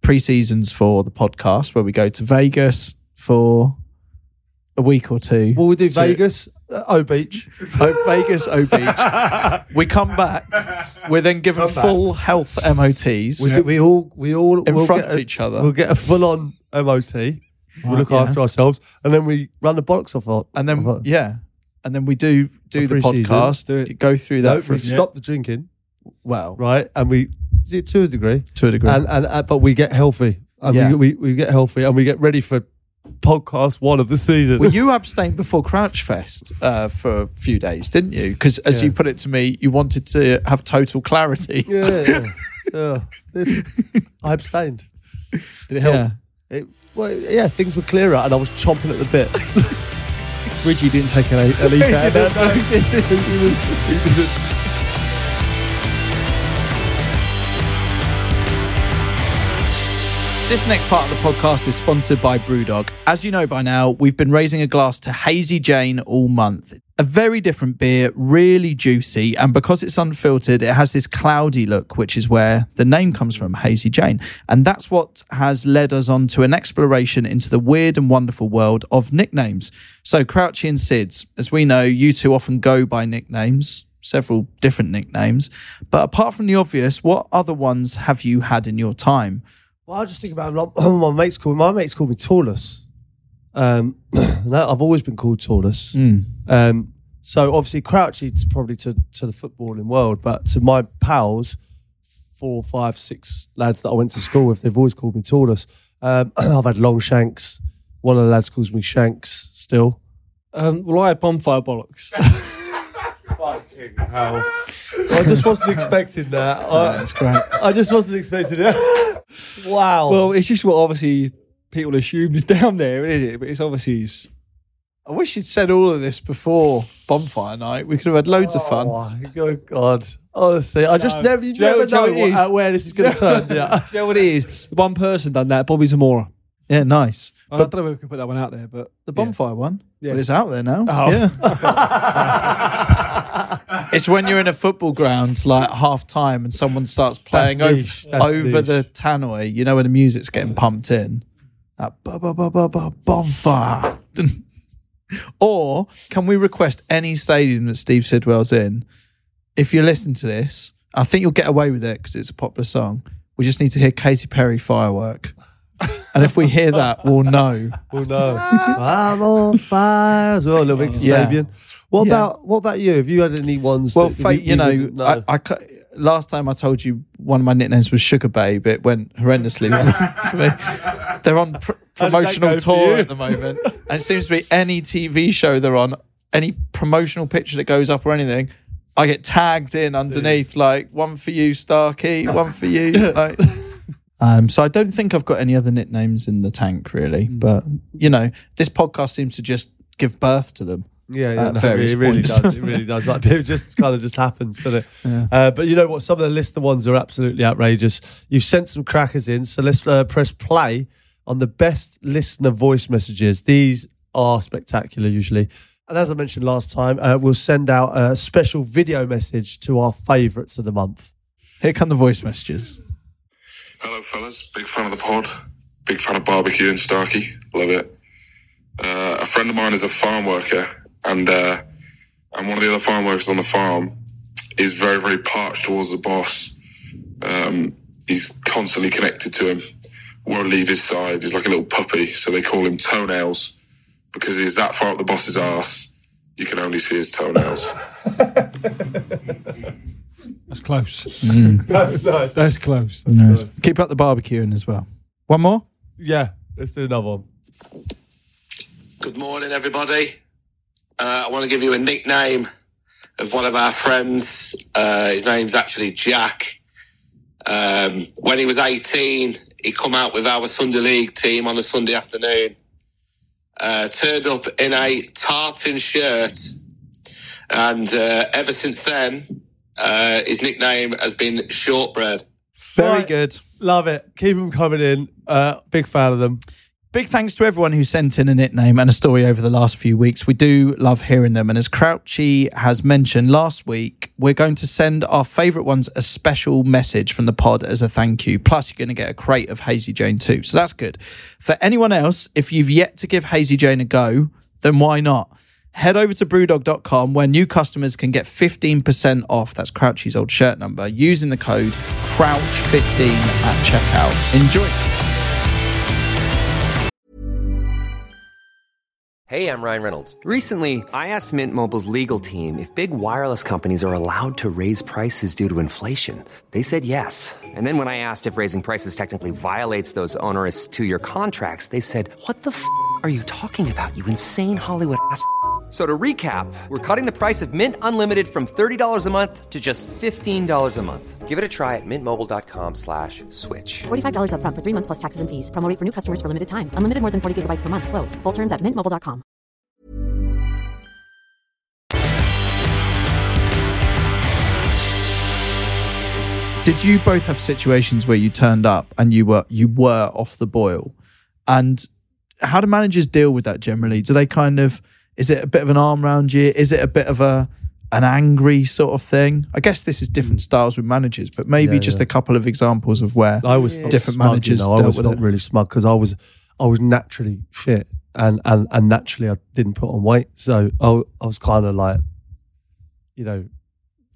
pre-seasons for the podcast where we go to Vegas for a week or two? Well, we do Vegas, uh, O Beach. O Vegas, O Beach. we come back. We're then given Come back. full health MOTs We, do, we all we all in we'll front get of a- each other. We'll get a full on MOT. We look yeah. after ourselves, and then we run the box off. Our, and then our- yeah, and then we do do the podcast. Do it. Go through no, that for we a few, stop the drinking, well right? And we is it to a degree, to a degree. and and uh, but we get healthy, and Yeah. we, we we get healthy, and we get ready for podcast one of the season. well, you abstained before Crouch Fest uh, for a few days, didn't you? Because as Yeah. you put it to me, you wanted to have total clarity. yeah, yeah, yeah. I abstained. Did it help? Yeah. It, well, yeah, things were clearer, and I was chomping at the bit. Reggie didn't take a, a leaf out of that. This next part of the podcast is sponsored by Brewdog. As you know by now, we've been raising a glass to Hazy Jane all month. A very different beer, really juicy, and because it's unfiltered, it has this cloudy look, which is where the name comes from, Hazy Jane. And that's what has led us on to an exploration into the weird and wonderful world of nicknames. So, Crouchy and Sids, as we know, you two often go by nicknames, several different nicknames. But apart from the obvious, what other ones have you had in your time? Well, I just think about like, my mates call my mates call me Tallus. Um, and I- I've always been called Taurus. Um, so obviously Crouchy to probably to to the footballing world, but to my pals, four, five, six lads that I went to school with, they've always called me Tallus. Um, I've had long shanks. One of the lads calls me Shanks still. Um, well, I had bonfire bollocks. I just wasn't expecting that. I, That's great. I just wasn't expecting it. wow. well, it's just what obviously people assume is down there, isn't it? But it's obviously it's, I wish you'd said all of this before bonfire night. We could have had loads of fun. Oh God. Honestly, I just No. never, you know- never do know know what it what- is? where this is going to turn. Yeah. you know what it is. One person done that. Bobby Zamora. Yeah, nice. I don't know if we can put that one out there, but The bonfire one. Yeah. Well, it's out there now. Oh. Yeah. It's when you're in a football ground, like half time, and someone starts playing over, niche. Over niche. the tannoy. You know when the music's getting pumped in. That ba ba ba ba ba bonfire. or can we request any stadium that Steve Sidwell's in? If you listen to this, I think you'll get away with it because it's a popular song. We just need to hear Katy Perry firework. And if we hear that, we'll know. Well, no. I'm on fire as well. A little bit Yeah. Kasabian. What Yeah. about what about you? Have you had any ones? Well, that fate, you know, didn't I, I last time I told you one of my nicknames was Sugar Babe. It went horrendously wrong for me. They're on pr- promotional tour at the moment, and it seems to be any TV show they're on, any promotional picture that goes up or anything. I get tagged in underneath, like one for you, Starkey, one for you. Like, um, so I don't think I've got any other nicknames in the tank, really. Mm. But you know, this podcast seems to just give birth to them. Yeah, yeah no, it really points. does. It really does. Like it just kind of just happens, doesn't it? Uh, but you know what? Some of the list of ones are absolutely outrageous. You've sent some crackers in, so let's uh, press play on the best listener voice messages. These are spectacular usually. And as I mentioned last time, uh, we'll send out a special video message to our favourites of the month. Here come the voice messages. Hello, fellas. Big fan of the pod. Big fan of barbecue and Starkey. Love it. Uh, a friend of mine is a farm worker, and uh, and one of the other farm workers on the farm is very, very parched towards the boss. Um, he's constantly connected to him. Won't leave his side. He's like a little puppy, so they call him Toenails because he's that far up the boss's ass. You can only see his toenails. That's close. That's nice. That's close. Nice. Keep up the barbecuing as well. One more. Yeah, let's do another one. Good morning, everybody. Uh, I want to give you a nickname of one of our friends. Uh, his name's actually Jack. Um, when he was 18, he come out with our Sunday League team on a Sunday afternoon. Uh, turned up in a tartan shirt, and uh, ever since then, uh, his nickname has been Shortbread. Very Right. good. Love it. Keep them coming in. Uh, big fan of them. Big thanks to everyone who sent in a nickname and a story over the last few weeks. We do love hearing them. And as Crouchy has mentioned last week, we're going to send our favourite ones a special message from the pod as a thank you. Plus, you're going to get a crate of Hazy Jane too. So that's good. For anyone else, if you've yet to give Hazy Jane a go, then why not? Head over to brewdog.com where new customers can get 15% off. That's Crouchy's old shirt number using the code CROUCH15 at checkout. Enjoy. Hey, I'm Ryan Reynolds. Recently, I asked Mint Mobile's legal team if big wireless companies are allowed to raise prices due to inflation. They said yes. And then when I asked if raising prices technically violates those onerous two year contracts, they said, What the f are you talking about, you insane Hollywood ass? F- So to recap, we're cutting the price of Mint Unlimited from $30 a month to just $15 a month. Give it a try at mintmobile.com slash switch. $45 upfront for three months plus taxes and fees. Promo rate for new customers for limited time. Unlimited more than 40 gigabytes per month. Slows. Full terms at mintmobile.com. Did you both have situations where you turned up and you were you were off the boil? And how do managers deal with that generally? Do they kind of is it a bit of an arm round you? Is it a bit of a an angry sort of thing? I guess this is different mm. styles with managers, but maybe Yeah, just yeah. a couple of examples of where I was felt different smug, managers You know, I was with felt it. really smug because I was I was naturally fit and and and naturally I didn't put on weight, so I, I was kind of like, you know,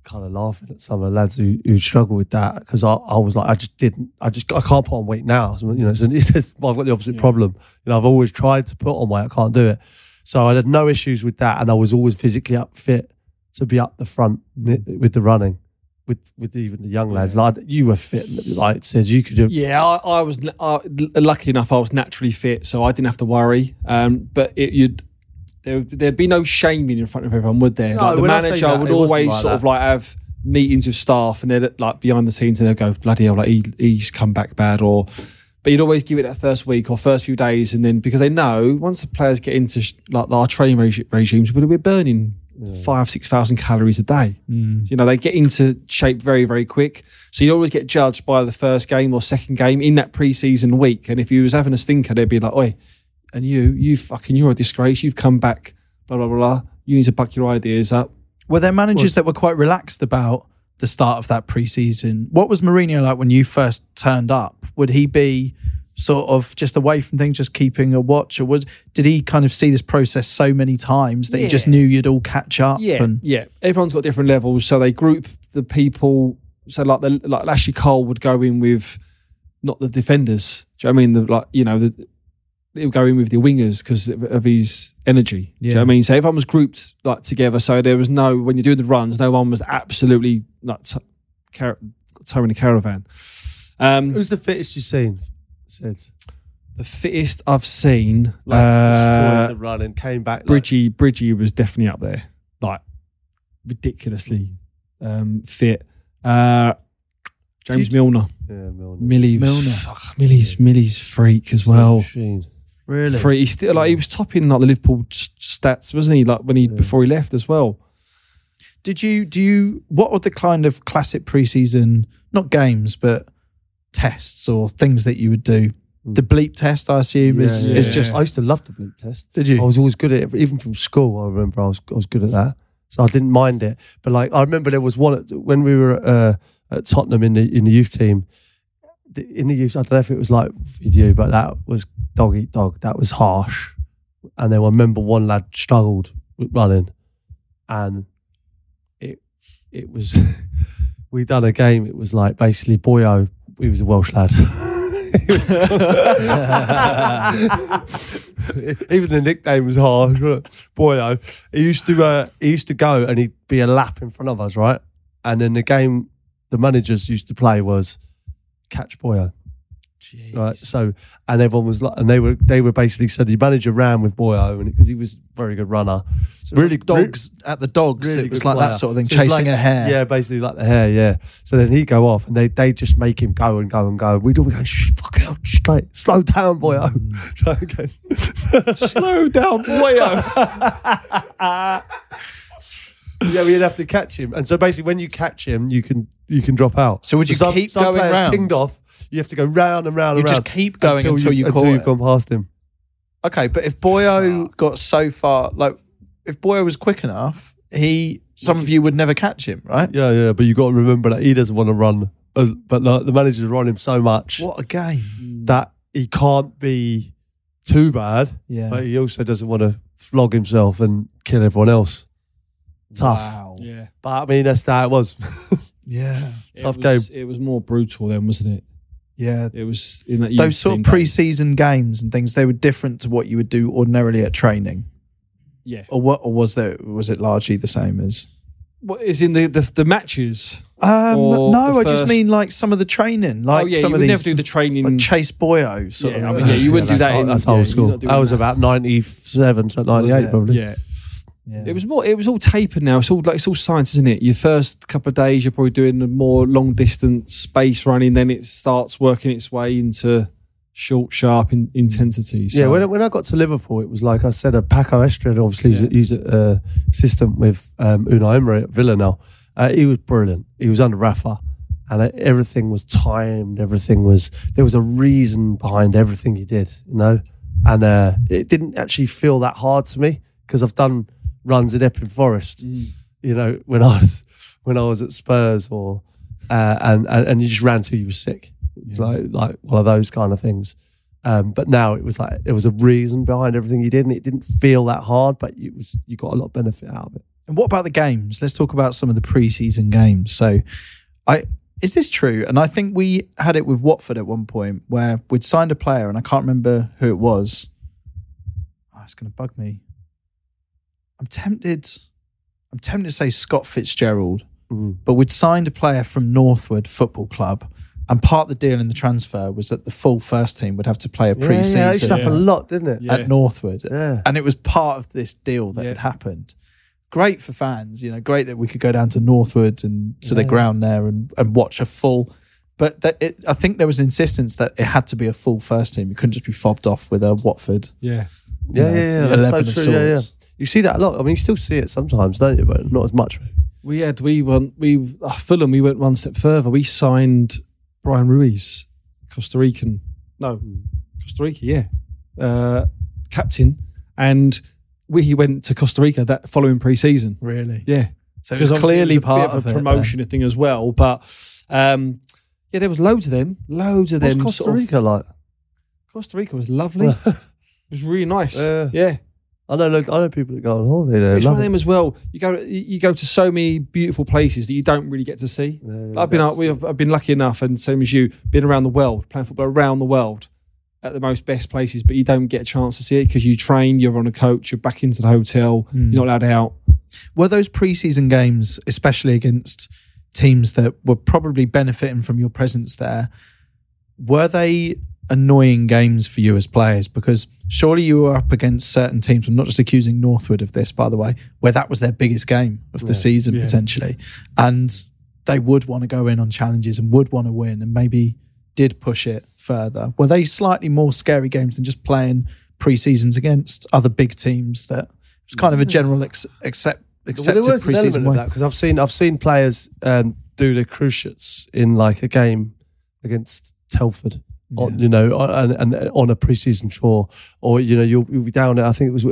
kind of laughing at some of the lads who, who struggle with that because I, I was like I just didn't I just I can't put on weight now. So, you know, it's, it's just, I've got the opposite problem. You know, I've always tried to put on weight, I can't do it. So I had no issues with that, and I was always physically up fit to be up the front with the running. With, with even the young lads, like you were fit, like it says you could have. Yeah, I, I was uh, lucky enough. I was naturally fit, so I didn't have to worry. Um, but it, you'd there, there'd be no shaming in front of everyone, would there? No, like the I manager that, would always like sort of like have meetings with staff, and they'd like behind the scenes, and they'd go, "Bloody hell, like he, he's come back bad," or. But you'd always give it that first week or first few days, and then because they know once the players get into sh- like our training regi- regimes, we're burning five six thousand calories a day. Mm. You know they get into shape very very quick. So you always get judged by the first game or second game in that preseason week. And if you was having a stinker, they'd be like, "Oi, and you, you fucking, you're a disgrace. You've come back, blah blah blah. blah. You need to buck your ideas up." Were there managers that were quite relaxed about the start of that preseason? What was Mourinho like when you first turned up? Would he be sort of just away from things, just keeping a watch, or was did he kind of see this process so many times that he just knew you'd all catch up? Yeah, and yeah. Everyone's got different levels, so they group the people. So like the like Ashley Cole would go in with not the defenders. Do you know what I mean? The, like you know, the, he'll go in with the wingers because of, of his energy. Do you know what I mean? So everyone was grouped like together, so there was no when you're doing the runs, no one was absolutely like t- car- towing a caravan. Um, Who's the fittest you've seen? Said the fittest I've seen, like uh, destroyed the run and came back. Like, Bridgie, Bridgie was definitely up there, like ridiculously um, fit. Uh, James you- Milner, yeah, Milner. Millie, was- Milner. fuck, Millie's Millie's freak as well. Machine. Really? Freak. He's still like he was topping like the Liverpool stats, wasn't he? Like when he before he left as well. Did you do you what were the kind of classic preseason not games but tests or things that you would do? The bleep test, I assume, is Yeah, is yeah. just I used to love the bleep test. Did you? I was always good at it, even from school. I remember I was I was good at that, so I didn't mind it. But like I remember there was one at, when we were uh, at Tottenham in the in the youth team. the- In the youth, I don't know if it was like with you, but that was dog eat dog. That was harsh. And then I remember one lad struggled with running, and it it was we done a game. It was like basically Boyo. He was a Welsh lad. Even the nickname was hard. Boyo. He used to uh, he used to go and he'd be a lap in front of us, right? And then the game the managers used to play was catch Boyo. Right. So and everyone was like and they were they were basically so the manager ran with Boyo and because he was a very good runner. really dogs at the dogs. really it was like that sort of thing, So chasing like- a hare. Yeah, basically like the hair, yeah. So then he'd go off and they they just make him go and go and go. We'd all be going, Shh, fuck out, straight, slow down, boy. Mm. Try and go, Slow down, boyo. yeah, we'd have to catch him. And so basically when you catch him, you can you can drop out. So would you some, keep some going players round? pinged off, you have to go round and round You and just keep going until you until call you've it. gone past him. Okay, but if Boyo got so far, like if Boyo was quick enough, he some of you would never catch him, right? Yeah, yeah, but you got to remember that he doesn't want to run, as, but like, the managers run him so much What a game! that he can't be too bad. Yeah. but he also doesn't want to flog himself and kill everyone else. Tough. Wow. Yeah, But I mean, that's how it was. Yeah. Tough it was, It was more brutal then, wasn't it? Yeah. It was in that youth Those sort of team days. pre-season games and things, they were different to what you would do ordinarily at training, Yeah. or what? Or was there? Was it largely the same as? What is in the the, the matches? Um, no, the I just mean like some of the training, like oh yeah, some you of would these never do the training. like Chase Boyo sort yeah, of. I mean, yeah, you wouldn't do that. old, in, that's yeah, old you're school. not doing I was that. about 97, so 98 probably. Yeah. Yeah. It was more. It was all tapered now. It's all like it's all science, isn't it? Your first couple of days, you're probably doing the more long distance space running. Then it starts working its way into short, sharp in, intensity. So. Yeah, when, I- when I got to Liverpool, it was like I said, a Pako Ayestarán, obviously, he's, Yeah. a, he's a, uh, assistant with um, Unai Emery at Villa now. Uh, he was brilliant. He was under Rafa, and uh, everything was timed. Everything was there was a reason behind everything he did, you know. And uh, it didn't actually feel that hard to me because I've done runs in Epping Forest, you know, when I was when I was at Spurs or uh, and, and and you just ran till you were sick, It was like like one of those kind of things. Um, but now it was like there was a reason behind everything you did, and it didn't feel that hard, but it was you got a lot of benefit out of it. And what about the games? Let's talk about some of the preseason games. So, I is this true? And I think we had it with Watford at one point where we'd signed a player, and I can't remember who it was. Oh, it's going to bug me. I'm tempted. I'm tempted to say Scott Fitzgerald, Mm. but we'd signed a player from Northwood Football Club, and part of the deal in the transfer was that the full first team would have to play a Yeah, pre-season yeah, it used to happen a lot, didn't it? Yeah. at Northwood. Yeah. And it was part of this deal that Yeah. had happened. Great for fans, you know, great that we could go down to Northwood and to the ground there and, and watch a full. But that it, I think there was an insistence that it had to be a full first team. You couldn't just be fobbed off with a Watford. yeah. Yeah, know, yeah, yeah. That's 11 so of true. Yeah, yeah. sorts. You see that a lot. I mean, you still see it sometimes, don't you? But not as much. We had we went we uh, Fulham. We went one step further. We signed Bryan Ruiz, Costa Rican. No, Costa Rica. Yeah, uh, captain, and we he went to Costa Rica that following pre-season. Really? Yeah, So it was clearly part of a it promotion thing as well. But um, yeah, there was loads of them. Loads of What's them. Costa sort of- Rica like? Costa Rica was lovely. it was really nice. Yeah. yeah. I know, look, I know people that go on holiday there. It's one love of it. them as well. You go, you go to so many beautiful places that you don't really get to see. I've been, that's- we've, I've been lucky enough, and same as you, been around the world, playing football around the world at the most best places, but you don't get a chance to see it because you train, you're on a coach, you're back into the hotel, hmm. you're not allowed out. Were those preseason games, especially against teams that were probably benefiting from your presence there, were they annoying games for you as players? Because surely you were up against certain teams. I'm not just accusing Northwood of this, by the way, where that was their biggest game of the season potentially, and they would want to go in on challenges and would want to win, and maybe did push it further. Were they slightly more scary games than just playing pre-seasons against other big teams? That it was kind of a general ex- accept accepted an preseason way. that because I've seen I've seen players um, do the cruciates in like a game against Telford, on, you know, on, and, and on a preseason tour, or you know, you'll, you'll be down at I think it was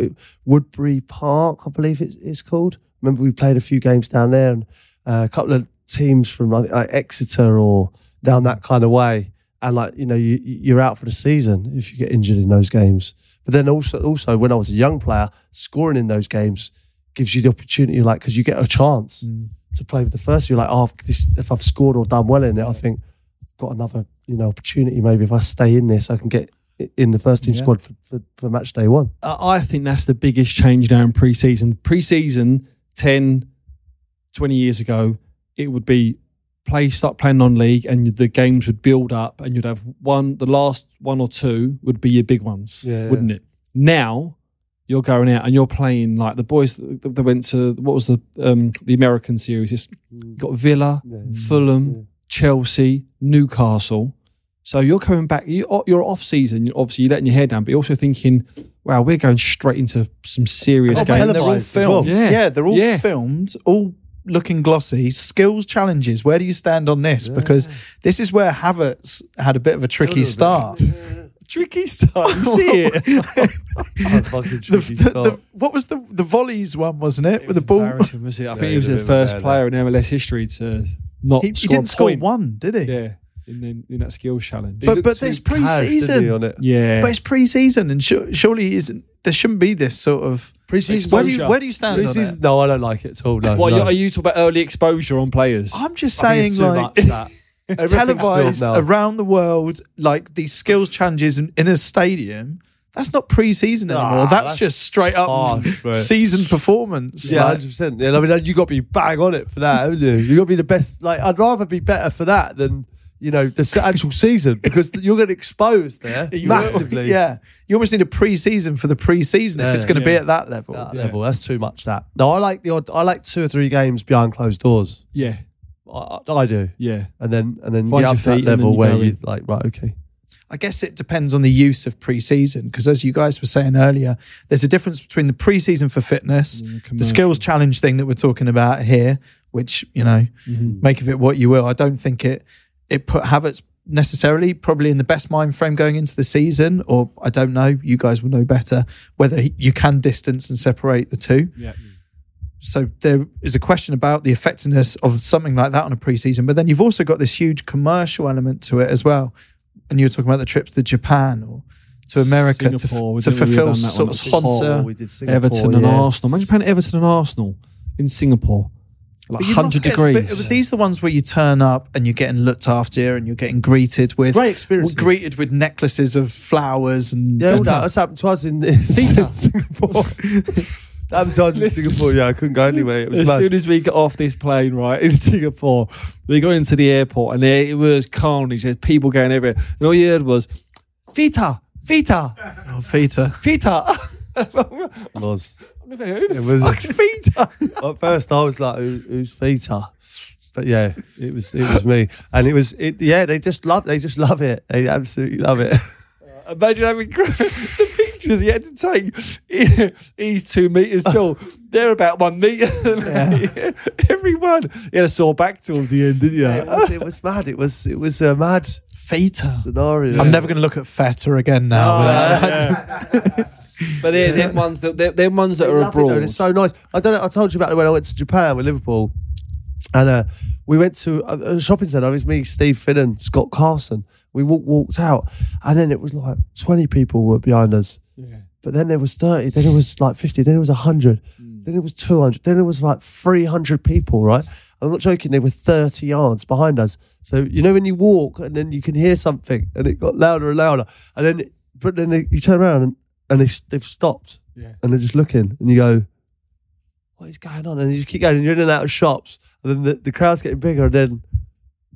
Woodbury Park, I believe it's, it's called. Remember, we played a few games down there, and uh, a couple of teams from like, like Exeter or down that kind of way, and like you know, you you're out for the season if you get injured in those games. But then also, also when I was a young player, scoring in those games gives you the opportunity, like because you get a chance to play with the first. You're like, oh, if, this, if I've scored or done well in it, I think got another, you know, opportunity. Maybe if I stay in this, I can get in the first team squad for, for, for match day one. I I think that's the biggest change now in pre-season. Pre-season, 10, 20 years ago, it would be play, start playing non-league and the games would build up and you'd have one, the last one or two would be your big ones, Yeah, wouldn't it? Now, you're going out and you're playing like the boys that, that went to, what was the um, the American series? It's you got Villa, Fulham, Chelsea, Newcastle. So you're coming back. You, you're off season. Obviously, you're letting your hair down, but you're also thinking, "Wow, we're going straight into some serious Oh, games." man, they're all televised as well. filmed. Yeah. Yeah. they're all Yeah. filmed, all looking glossy. Skills challenges. Where do you stand on this? Because this is where Havertz had a bit of a tricky start. Tricky start. You see it? Oh, fucking The, tricky the- start. the- what was the the volleys one, wasn't it? With the ball. Was it? I think he was the was a bit of a first bad player in MLS history to not He, he didn't a score point. one, did he? Yeah, in, the, in that skills challenge. But- looked but too there's pre-season. he, on it. yeah, But it's pre-season, and su- surely isn't there shouldn't be this sort of Pre-season Where do you where do you stand on Pre-season- it? No, I don't like it at all. No, what no. are you talking about? Early exposure on players. I'm just saying, it's too like that. Televised around the world, like these skills challenges in, in a stadium. That's not pre-season anymore. Ah, that's, that's just straight up harsh, season performance. Yeah, hundred percent. Yeah, I mean, you got to be bang on it for that, haven't you? You got to be the best. Like, I'd rather be better for that than you know the actual season because you're getting exposed there massively. Yeah, you almost need a pre-season for the pre-season if it's going to be at that level. that level. That's too much. That no, I like the odd. I like two or three games behind closed doors. yeah, I, I do, yeah. and then and then Find get your up to that feet and then level you where you like right, okay. I guess it depends on the use of pre-season because, as you guys were saying earlier, there's a difference between the pre-season for fitness, mm, the skills challenge thing that we're talking about here, which you know, mm-hmm. make of it what you will. I don't think it it put Havertz necessarily probably in the best mind frame going into the season, or I don't know. You guys will know better whether he- you can distance and separate the two. Yeah. Mm. So there is a question about the effectiveness of something like that on a preseason, but then you've also got this huge commercial element to it as well. And you were talking about the trips to Japan or to America to, Singapore, we f- to did- we fulfill done that sort one of at sponsor. we did Singapore, Everton and. Arsenal. Imagine playing Everton and Arsenal in Singapore, like But you're not hundred degrees. But, but these are the ones where you turn up and you're getting looked after and you're getting greeted with Great experiences. greeted with necklaces of flowers and Yeah, all that. That's happened twice in, in Singapore. happened twice in Singapore. Yeah, I couldn't go anyway. It was as mad. soon as we got off this plane, right, in Singapore, we got into the airport and it was carnage. There's people going everywhere. And all you heard was, Fita, Fita, oh, Fita. Fita. It was. Who the It was- fuck's Fita? At first, I was like, Who, "Whose feet? But yeah, it was it was me, and it was it. Yeah, they just love they just love it. They absolutely love it. Imagine having the pictures he had to take. He's two meters tall. They're about one meter. Everyone. He had a sore back towards the end, didn't you? it, was, it was mad. It was it was a mad Fita. scenario. I'm never going to look at Feta again now. without- But they're, they're ones that they're, they're ones that They are love it, though. abroad. It's so nice. I don't know. I told you about it when I went to Japan with Liverpool, and uh, we went to a, a shopping centre. It was me, Steve Finnan, Scott Carson. We walked walked out, and then it was like twenty people were behind us. But then there was 30, then it was like 50, then it was 100, mm. then it was 200, then it was like 300 people, right? I'm not joking, they were 30 yards behind us. So, you know, when you walk and then you can hear something and it got louder and louder. And then, but then they, you turn around and, and they, they've stopped Yeah. and they're just looking and you go, what is going on? And you keep going and you're in and out of shops. And then the, the crowd's getting bigger. And then,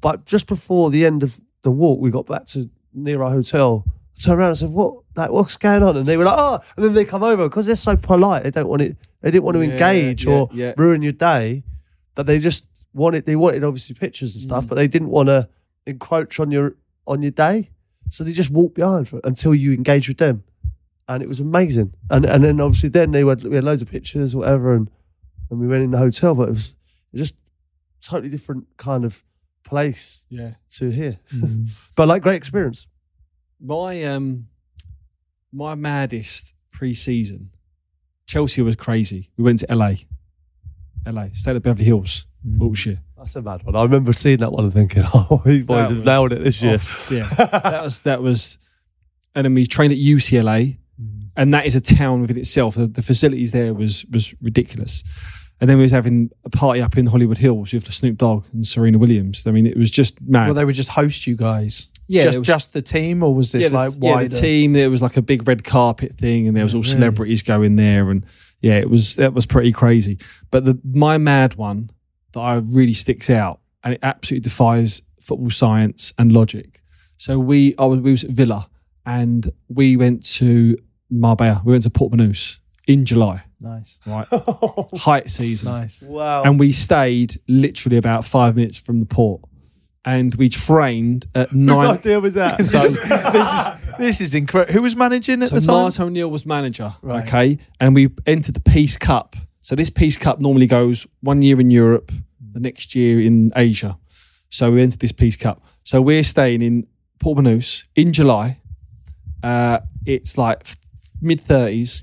but just before the end of the walk, we got back to near our hotel. I turned around and said, "What? Like, what's going on?" And they were like, "Oh!" And then they come over because they're so polite. They don't want it. They didn't want to Yeah, engage yeah, or yeah. ruin your day. But they just wanted. They wanted obviously pictures and Mm. stuff, but they didn't want to encroach on your on your day. So they just walked behind for, until you engage with them, and it was amazing. And and then obviously then they were we had loads of pictures, whatever, and and we went in the hotel. But it was just totally different kind of place Yeah. to here. Mm. but like great experience. My um my maddest pre-season, Chelsea was crazy. We went to LA. LA, stayed at Beverly Hills, Mm. Wilshire. That's a bad one. I remember seeing that one and thinking, "Oh, you boys have nailed it this year." off. yeah, that was that was, and then we trained at UCLA, and that is a town within itself. The, the facilities there was was ridiculous, and then we was having a party up in Hollywood Hills with the Snoop Dogg and Serena Williams. I mean, it was just mad. Well, they would just host you guys. Yeah, just was- just the team, or was this yeah, like the, yeah, wider? the team. There was like a big red carpet thing, and there was all celebrities going there, and yeah, it was that was pretty crazy. But the my mad one that I really sticks out, and it absolutely defies football science and logic. So we I was we was at Villa, and we went to Marbella. We went to Port Banús in July, Nice, right? Height season nice. Wow. and we stayed literally about five minutes from the port, and we trained at Whose nine. idea was that? So this is this is incredible. Who was managing at So the time? Martin O'Neill was manager, Right. okay, and we entered the Peace Cup. So this Peace Cup normally goes one year in Europe, the next year in Asia. So we entered this Peace Cup. So we're staying in Port Banús in July. Uh, it's like mid thirties.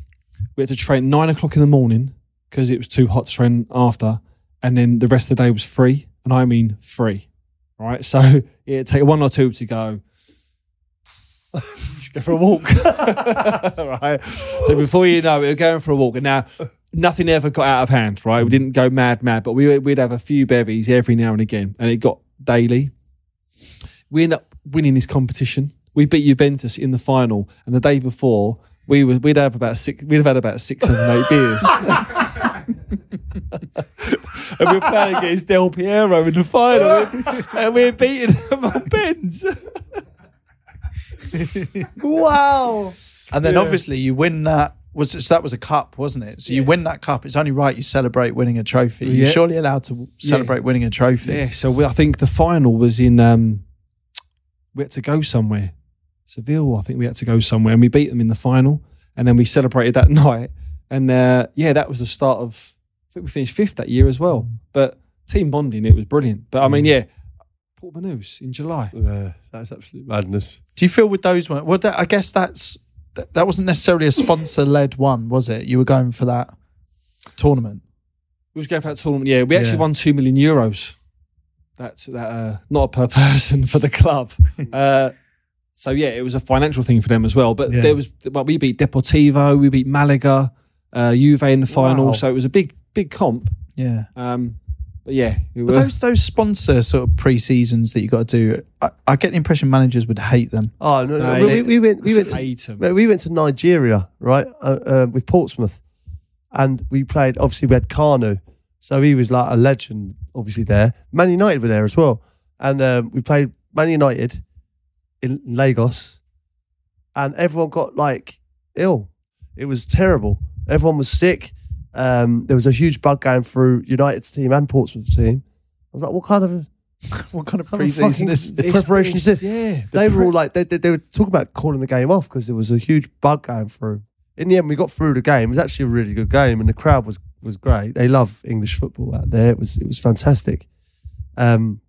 We had to train nine o'clock in the morning because it was too hot to train after, and then the rest of the day was free, and I mean free. Right, so it'd take one or two to go go for a walk. right. So before you know it, we're going for a walk. And now nothing ever got out of hand, right? We didn't go mad, mad, but we, we'd have a few bevies every now and again. And it got daily. We ended up winning this competition. We beat Juventus in the final. And the day before, we were, we'd have about six, we'd have had about six, seven, eight beers. and we were playing against Del Piero in the final. and we we're beating them on pins. wow. And then obviously you win that. Was so that was a cup, wasn't it? So you win that cup. It's only right you celebrate winning a trophy. You're Yeah. surely allowed to celebrate winning a trophy. Yeah, so we, I think the final was in. Um, we had to go somewhere, Seville. I think we had to go somewhere, and we beat them in the final, and then we celebrated that night. And uh, yeah, that was the start of. I think we finished fifth that year as well. But team bonding, it was brilliant. But I mean, yeah, Port Banús in July. Yeah, that's absolute madness. Do you feel with those ones? Well, that, I guess that's that, that wasn't necessarily a sponsor led one, was it? You were going for that tournament. We was going for that tournament. Yeah, we actually Yeah. won two million euros. That's that. Uh, not per person for the club. uh, so yeah, it was a financial thing for them as well. But Yeah. there was, well, we beat Deportivo, we beat Malaga, uh, Juve in the final. Wow. So it was a big, big comp. Yeah. Um, but yeah, it But were- those those sponsor sort of pre seasons that you got to do, I, I get the impression managers would hate them. Oh no, no, No, we, we went. We went. To, hate 'em. we went to Nigeria, right, uh, uh, with Portsmouth, and we played. Obviously, we had Kanu, so he was like a legend. Obviously, there. Man United were there as well, and um, we played Man United in Lagos, and everyone got like ill. It was terrible. Everyone was sick. Um, there was a huge bug going through United's team and Portsmouth's team. I was like, what kind of What kind of kind of pre season is It's- preparation is this? Yeah, they were all like they, they, they were talking about calling the game off because there was a huge bug going through. In the end, we got through the game. It was actually a really good game, and the crowd was was great. They love English football out there. It was it was fantastic. Um,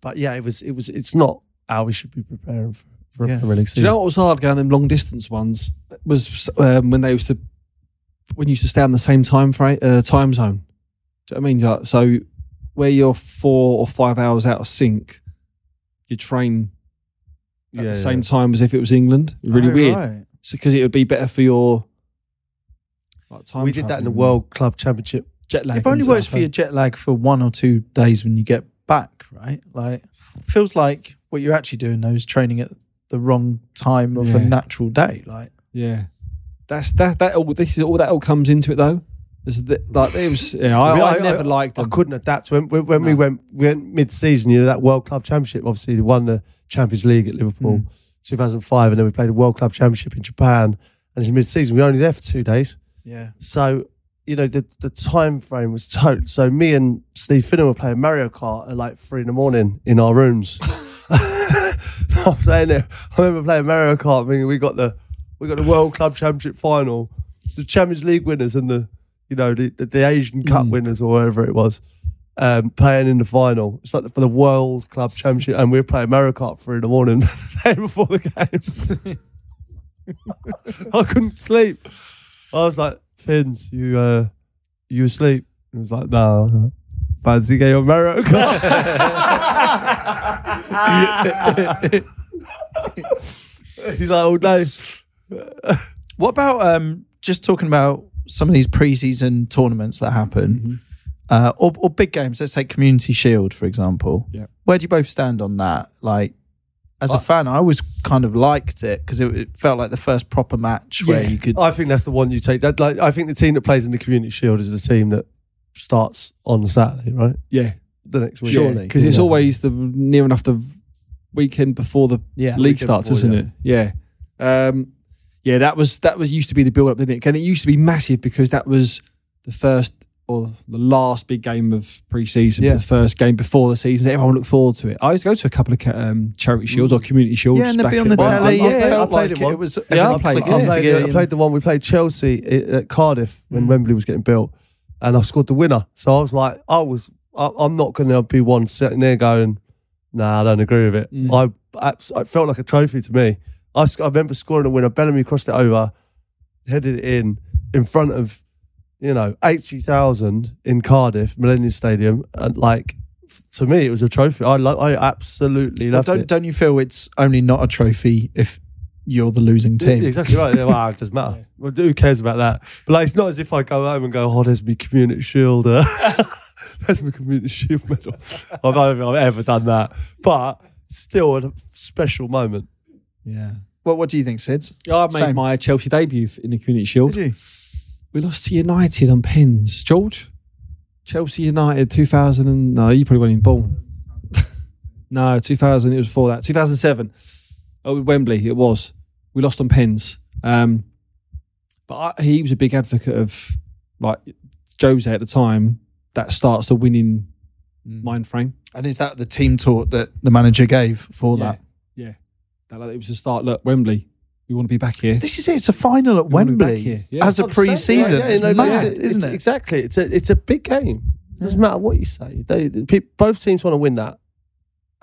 but yeah, it was it was it's not how we should be preparing for, for Yeah. a Premier League Do you know what was hard going them long distance ones was um, when they used to when you used to stay on the same time frame uh, time zone. Do you know what I mean? So where you're four or five hours out of sync, you train at Yeah, the same yeah. time as if it was England. Really Oh, weird. right. because it would be better for your Like time we did that in the. World Club Championship. jet lag. It only works for your jet lag for one or two days when you get back, right? Like, feels like what you're actually doing though is training at the wrong time of a natural day. Like, Yeah, that's that. That all. This is all that all comes into it though. Is that like it was? Yeah, I, I, never liked I couldn't adapt when when, when we went we went mid season. You know that World Club Championship. Obviously, they won the Champions League at Liverpool, Mm. 2005, and then we played the World Club Championship in Japan. And it's mid season. We were only there for two days. yeah, So, you know, the, the time frame was total. So me and Steve Finnan were playing Mario Kart at like three in the morning in our rooms. I'm saying it. I remember playing Mario Kart. Thinking we got the we got the World Club Championship final. It's the Champions League winners and the you know the the, the Asian Cup winners or whatever it was. Um, playing in the final. It's like for the World Club Championship, and we were playing Mario Kart three in the morning, the day before the game. I couldn't sleep. I was like, Fins, you uh, you asleep? He was like, no, no. fancy game of Mario Kart. He's like, all day. What about um, just talking about some of these preseason tournaments that happen, Mm-hmm. uh, or, or big games? Let's take Community Shield for example. Yeah. Where do you both stand on that? Like, as a fan, I always kind of liked it because it, it felt like the first proper match where Yeah. you could. I think that's the one you take. That like, I think the team that plays in the Community Shield is the team that starts on Saturday, right? Yeah, The next week. Surely. because it's Yeah. always the near enough the weekend before the Yeah. league starts, before, isn't yeah. it? Yeah. Um, yeah, that was that was used to be the build up, didn't it? And it used to be massive because that was the first or the last big game of pre-season, Yeah. the first game before the season. Everyone looked forward to it. I used to go to a couple of um, charity shields or community shields. Yeah, and they'd be on at- the Well, telly. I- I yeah, played- I played like it it once. was. Yeah, I played played- game I played, together. I played the one we played Chelsea at Cardiff when Wembley was getting built, and I scored the winner. So I was like, I was, I, I'm not going to be one sitting there going, Nah, I don't agree with it. Mm. I, abs- it felt like a trophy to me. I, sc- I remember scoring a winner. Bellamy crossed it over, headed it in in front of, you know, eighty thousand in Cardiff Millennium Stadium, and like. To me, it was a trophy. I lo- I absolutely Well, loved don't it. don't you feel it's only not a trophy if you're the losing team? Exactly right. Yeah, well, it doesn't matter. Well, who cares about that? But like, it's not as if I go home and go, "Oh, there's my community shield. Uh, there's my community shield medal." I don't think I've ever done that, but still a special moment. Yeah. What What do you think, Sids? Yeah, I made Same. my Chelsea debut in the community shield. Did you? We lost to United on pins. George? Chelsea United 2000 and, no, you probably weren't even born. no, 2000, it was before that. 2007. Oh, Wembley, it was. We lost on pens. Um, but I, he was a big advocate of, like, Jose at the time, that starts the winning Mm. mind frame. And is that the team talk that the manager gave for yeah. that? Yeah. That, like, it was a start, look, Wembley, we want to be back here. This is it. It's a final at We wanna be back Wembley. Yeah. as a oh, I'm saying, pre-season. yeah, yeah, it's you know, like, mad, it's- isn't it's- it? Exactly. It's a it's a big game. It doesn't matter what you say. They, the pe- both teams want to win that,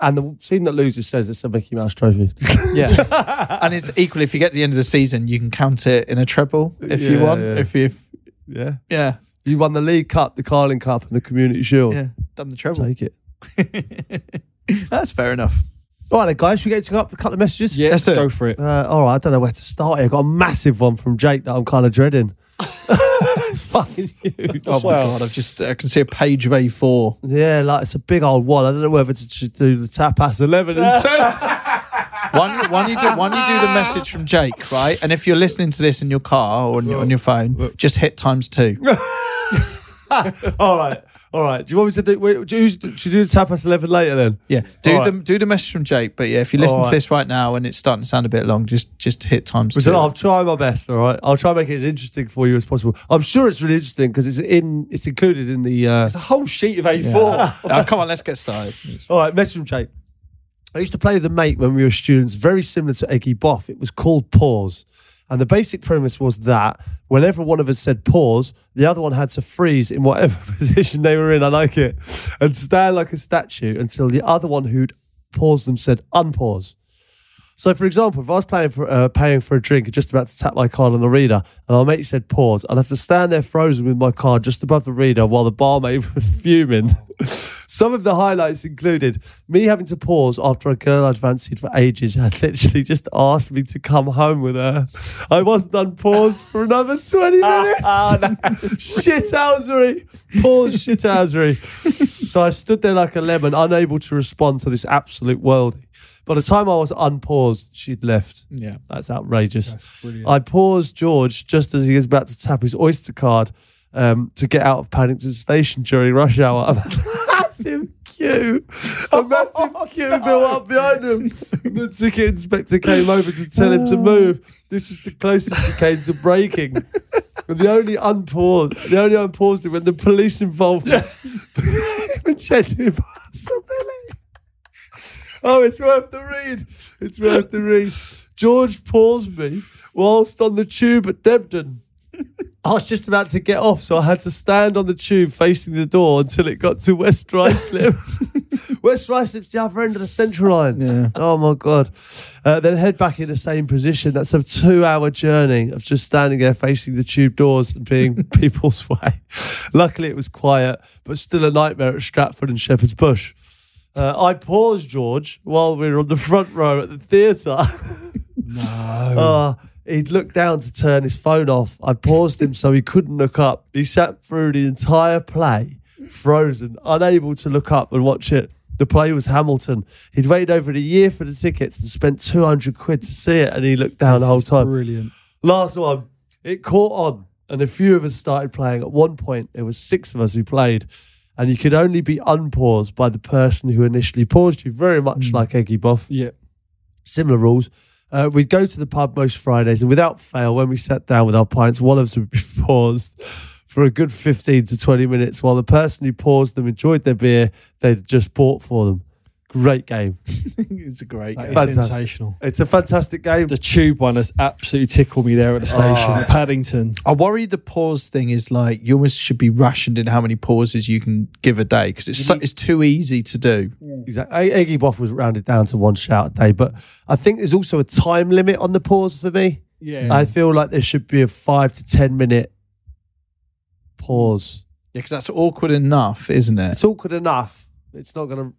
and the team that loses says it's a Mickey Mouse trophy. Yeah. and it's equally if you get to the end of the season, you can count it in a treble if you Yeah, want. yeah. If you, yeah. yeah, You won the League Cup, the Carling Cup, and the Community Shield. yeah, done the treble. Take it. That's fair enough. All right, then, guys. Should we get to up a couple of messages? yeah, Let's let's go for it. Uh, all right, I don't know where to start here. I got a massive one from Jake that I'm kind of dreading. it's fucking huge. Oh my god! I've just I can see a page of A4. Yeah, like it's a big old one. I don't know whether to to do the tapas eleven instead. One, one you do, one you do the message from Jake, right? And if you're listening to this in your car or on your, on your phone, just hit times two. all right, all right. Do you want me to do? Wait, do you, should we do the tapas eleven later then? Yeah, do All the right. do the message from Jake. But yeah, if you listen All to right. this right now and it's starting to sound a bit long, just just hit times Listen, two. I'll try my best. All right, I'll try and make it as interesting for you as possible. I'm sure it's really interesting because it's in. It's included in the. Uh, It's a whole sheet of A4. Oh, come on, let's get started. All right, message from Jake. I used to play with a mate when we were students, very similar to Eggy Boff. It was called Pause. And the basic premise was that whenever one of us said pause, the other one had to freeze in whatever position they were in. I like it. And stand like a statue until the other one who'd paused them said unpause. So, for example, if I was paying for uh, paying for a drink and just about to tap my card on the reader, and my mate said pause, I'd have to stand there frozen with my card just above the reader while the barmaid was fuming. Some of the highlights included me having to pause after a girl I'd fancied for ages had literally just asked me to come home with her. I wasn't unpaused for another 20 minutes. Shithousery. Pause shithousery. so I stood there like a lemon, unable to respond to this absolute worldie. By the time I was unpaused, she'd left. Yeah. That's outrageous. I paused George just as he was about to tap his Oyster card um, to get out of Paddington Station during rush hour. A massive queue. A massive queue built up behind him. The ticket inspector came over to tell him to move. This was the closest he came to breaking. And the only unpaused, the only unpaused it when the police involvement with genuine possibility. Oh, it's worth the read. It's worth the read. George paused me whilst on the tube at Debden. I was just about to get off, so I had to stand on the tube facing the door until it got to West Ruislip. West Ruislip's the other end of the central line. Yeah. Oh my god. Uh, then head back in the same position. That's a two-hour journey of just standing there facing the tube doors and being people's way. Luckily, it was quiet, but still a nightmare at Stratford and Shepherd's Bush. Uh, I paused George while we were on the front row at the theatre. no. Uh, he'd looked down to turn his phone off. I paused him so he couldn't look up. He sat through the entire play, frozen, unable to look up and watch it. The play was Hamilton. He'd waited over a year for the tickets and spent 200 quid to see it, and he looked down the whole time. Brilliant. Last one, it caught on, and a few of us started playing. At one point, it was six of us who played, and you could only be unpaused by the person who initially paused you, very much like Eggy Boff. Yeah. Similar rules. Uh, we'd go to the pub most Fridays, and without fail, when we sat down with our pints, one of us would be paused for a good 15 to 20 minutes while the person who paused them enjoyed their beer they'd just bought for them. Great game. it's a great That game. is Fantastic. sensational. It's a fantastic game. The tube one has absolutely tickled me there at the oh. station at Paddington. I worry the pause thing is like you almost should be rationed in how many pauses you can give a day because it's so, it's too easy to do. Exactly. Eggy Boff was rounded down to one shout a day, but I think there's also a time limit on the pause for me. Yeah. I feel like there should be a five to 10 minute pause. Yeah, because that's awkward enough, isn't it? It's awkward enough. It's not going to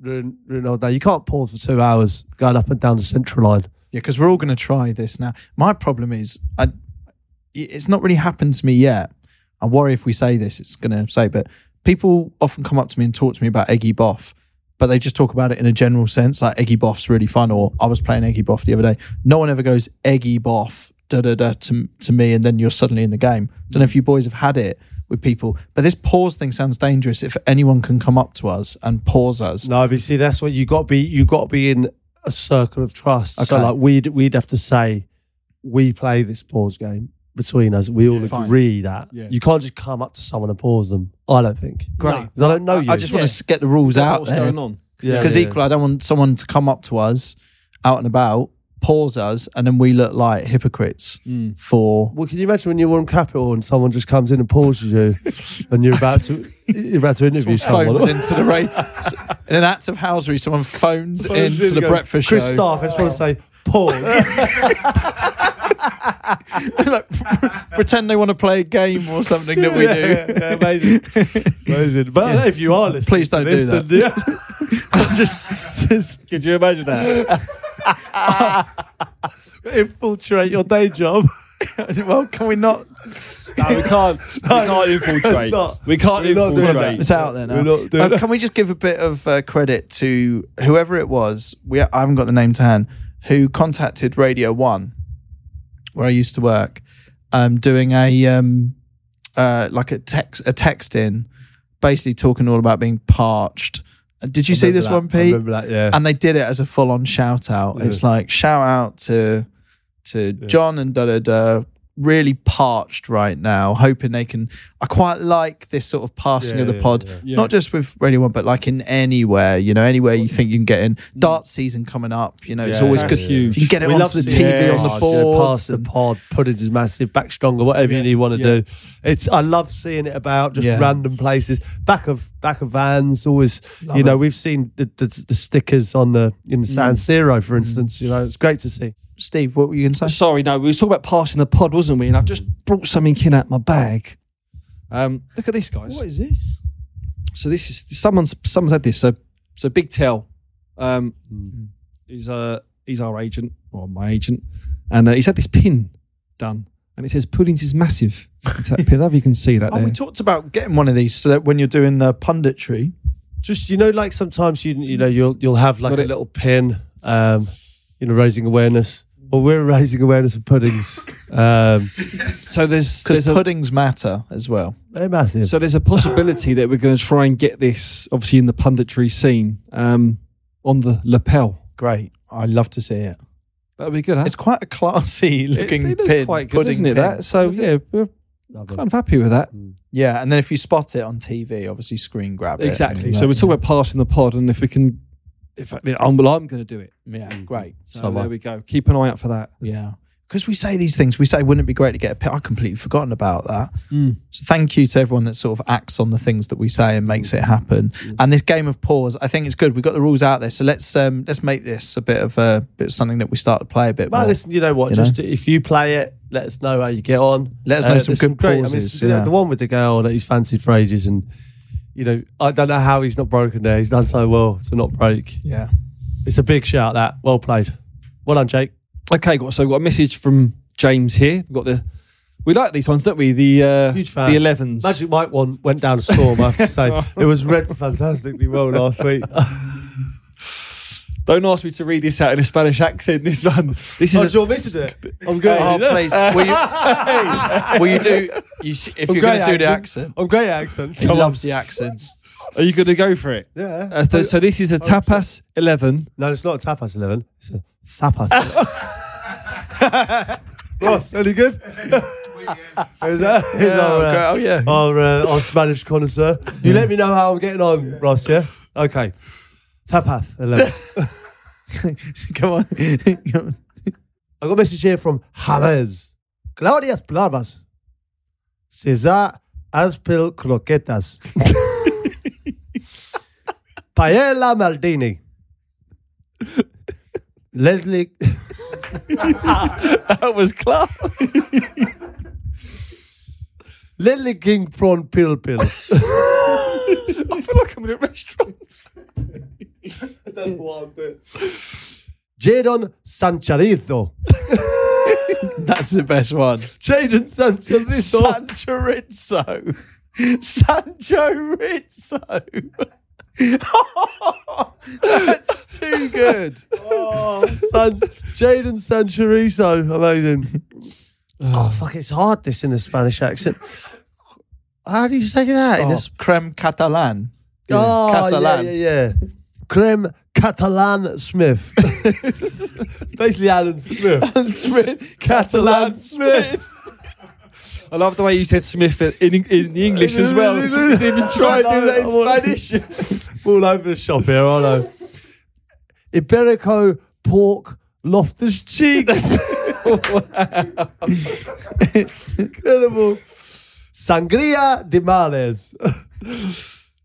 ruin, all day. You can't pause for two hours going up and down the central line. Yeah, because we're all going to try this now. My problem is, I, it's not really happened to me yet. I worry if we say this, it's going to say, but people often come up to me and talk to me about Eggy Boff, but they just talk about it in a general sense, like Eggy Boff's really fun, or I was playing Eggy Boff the other day. No one ever goes Eggy Boff da da da to to me, and then you're suddenly in the game. Don't know if you boys have had it with people, but this pause thing sounds dangerous. If anyone can come up to us and pause us, No, but see, that's what you got to be. You got to be in a circle of trust. So, Okay. like, we'd we'd have to say, we play this pause game between us. We all Fine. agree that Yeah. you can't just come up to someone and pause them. I don't think. great. 'Cause I don't know you. I just want to get the rules out What's there. going on? Yeah, Because yeah. equally, I don't want someone to come up to us out and about, pause us, and then we look like hypocrites Mm. for. Well, can you imagine when you're on Capital and someone just comes in and pauses you, and you're about to you're about to interview someone? Phones into the rain. In an act of housery, someone phones Phones into in the and goes, breakfast Chris show. Stark, I just want to say pause. like, pretend they want to play a game or something that we yeah, do. yeah, yeah, amazing, amazing. But if you are listening, Please don't to do that. then, yeah, just, just could you imagine that? Infiltrate your day job. well, can we not? No, we can't. We can't infiltrate. not. We can't We're not doing infiltrate. It's out there now. We're not Uh, can we just give a bit of uh, credit to whoever it was? We I haven't got the name to hand. Who contacted Radio One, where I used to work, um, doing a um, uh, like a text a text in, basically talking all about being parched. Did you see this that. one, I Pete? remember that, yeah. And they did it as a full on shout out. It's like shout out to to John and da da da. Really parched right now, hoping they can. I quite like this sort of passing Yeah, of the yeah, pod, yeah. Yeah. not just with Radio One, but like in anywhere. You know, anywhere you think you can get in. Dart season coming up. You know, it's always good huge. if you can get it We onto love the seeing TV on the pods, yeah, board. Past the pod, puddings is massive, back stronger, whatever Yeah, you want to yeah. do. It's I love seeing it about just Yeah. random places, back of back of vans. Always, you know, we've seen the, the the stickers on the in the Mm. San Siro, for instance. You know, it's great to see. Steve, what were you going to say? Sorry, no, we were talking about passing the pod, wasn't we? And I've just brought something in out my bag. Um, look at this, guys. What is this? So this is someone's someone's had this. So so Big Tell, um, Hmm. he's uh he's our agent or my agent, and uh, he's had this pin done, and it says puddings is massive. It's that pin. I don't know if you can see that Oh, there. we talked about getting one of these so that when you're doing uh, punditry. Just you know, like sometimes you you know you'll you'll have like Got a it. little pin, um, you know, raising awareness. Well, we're raising awareness of puddings. Um, so there's Because there's a, puddings matter as well. they're massive. so there's a possibility that we're going to try and get this obviously in the punditry scene um, on the lapel. Great. I love to see it. That'd be good. Huh? It's quite a classy It- looking it, is pin. quite good, pudding isn't it? pin. That so yeah, we're Lovely. kind of happy with that. Yeah, and then if you spot it on TV, obviously screen grab it. Exactly. and So we're let- talking about passing the pod, and if we can, if I, I'm, well, I'm going to do it. Yeah, great. So So am I. there we go. Keep an eye out for that. Yeah. Because we say these things, we say, wouldn't it be great to get a pin? I've completely forgotten about that. Mm. So thank you to everyone that sort of acts on the things that we say and makes it happen. And this game of pause, I think it's good. We've got the rules out there, so let's um, let's make this a bit of a bit of something that we start to play a bit Well, more. listen, you know what? you just if you play it, let us know how you get on. Let us know some there's good great- pauses, you know, the one with the girl that he's fancied for ages, and you know, I don't know how he's not broken there. He's done so well to not break. Yeah. It's a big shout. That well played. Well done, Jake. Okay, got so we've got a message from James here. We've got the we like these ones, don't we? The uh, Huge fan. the 11s. Magic Mike one went down a storm. I have to say, it was read fantastically well last week. Don't ask me to read this out in a Spanish accent. This one. This Oh, is do you want me to do it? I'm good. Oh, please. Will you, will you do, you, sh- if I'm you're going great to do the accent. accent, I'm great at accents. he loves the accents. are you going to go for it? Yeah. Uh, th- so this is a tapas 11. No, it's not a tapas eleven. It's a tapas. Ross, any good? Is that? is our, uh, great. Oh, yeah. Our, uh, our Spanish connoisseur. You let me know how I'm getting on, Ross. Yeah. Okay. Tapas eleven. Come on. Come on. I got a message here from James. Claudias palabras. Cesar Aspil croquetas. Paella Maldini. Ledley. That was class. Ledley King prawn pill pill. I feel like I'm in a restaurant. That's what I'm. Jadon Sancharizo. That's the best one. Jadon Sancharizo. Sancho Sancho Rizzo. That's too good. oh, San, Jadon Sancharizo. Amazing. Oh. oh, fuck, it's hard this in a Spanish accent. How do you say that? In a Oh, creme catalan. Oh, Catalan. Yeah, yeah, yeah. Creme Catalan Smith. Basically, Alan Smith. And Smith, Catalan Smith. I love the way you said Smith in, in, in English as well. You didn't even try and do that in Spanish. All over the shop here, I know. Iberico pork Loftus cheeks. Incredible. Sangria de Mares.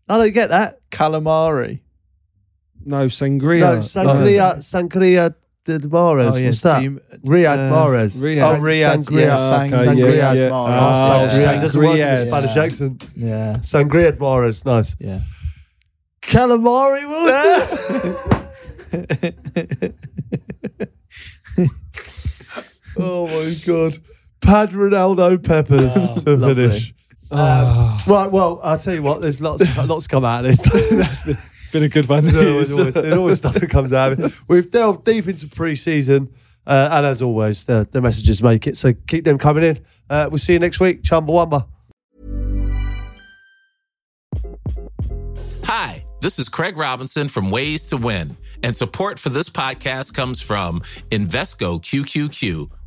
I don't get that. calamari. No, sangria. No, Sangria, Sangria de Mares. Oh, yeah, What's that? do you- Riyad uh, Mahrez. Riyad. Oh, Riyadh, Sangria. yeah, sang- Sangria. Sangria yeah. Mahrez. Oh, Yeah. Sangria. Doesn't work in a Spanish Yeah. accent. Yeah, Sangria Mahrez. Nice. yeah. Calamari Wilson. oh my god. Pad Ronaldo peppers to lovely. finish. Um, right, well, I'll tell you what, there's lots lots come out of this. Been a good one. there's, always, always- there's always stuff that comes out of it. We've delved deep into pre season, uh, and as always, the, the messages make it. So keep them coming in. Uh, we'll see you next week. Chumbawamba. Hi, this is Craig Robinson from Ways to Win, and support for this podcast comes from Invesco QQQ,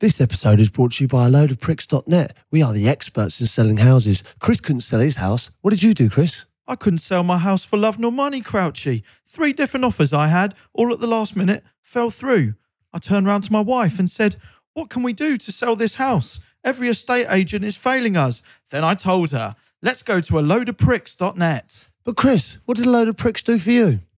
This episode is brought to you by a load of pricks.net. We are the experts in selling houses. Chris couldn't sell his house. What did you do, Chris? I couldn't sell my house for love nor money, Crouchy. Three different offers I had, all at the last minute, fell through. I turned round to my wife and said, What can we do to sell this house? Every estate agent is failing us. Then I told her, Let's go to a loadofpricks.net. But Chris, what did a load of pricks do for you?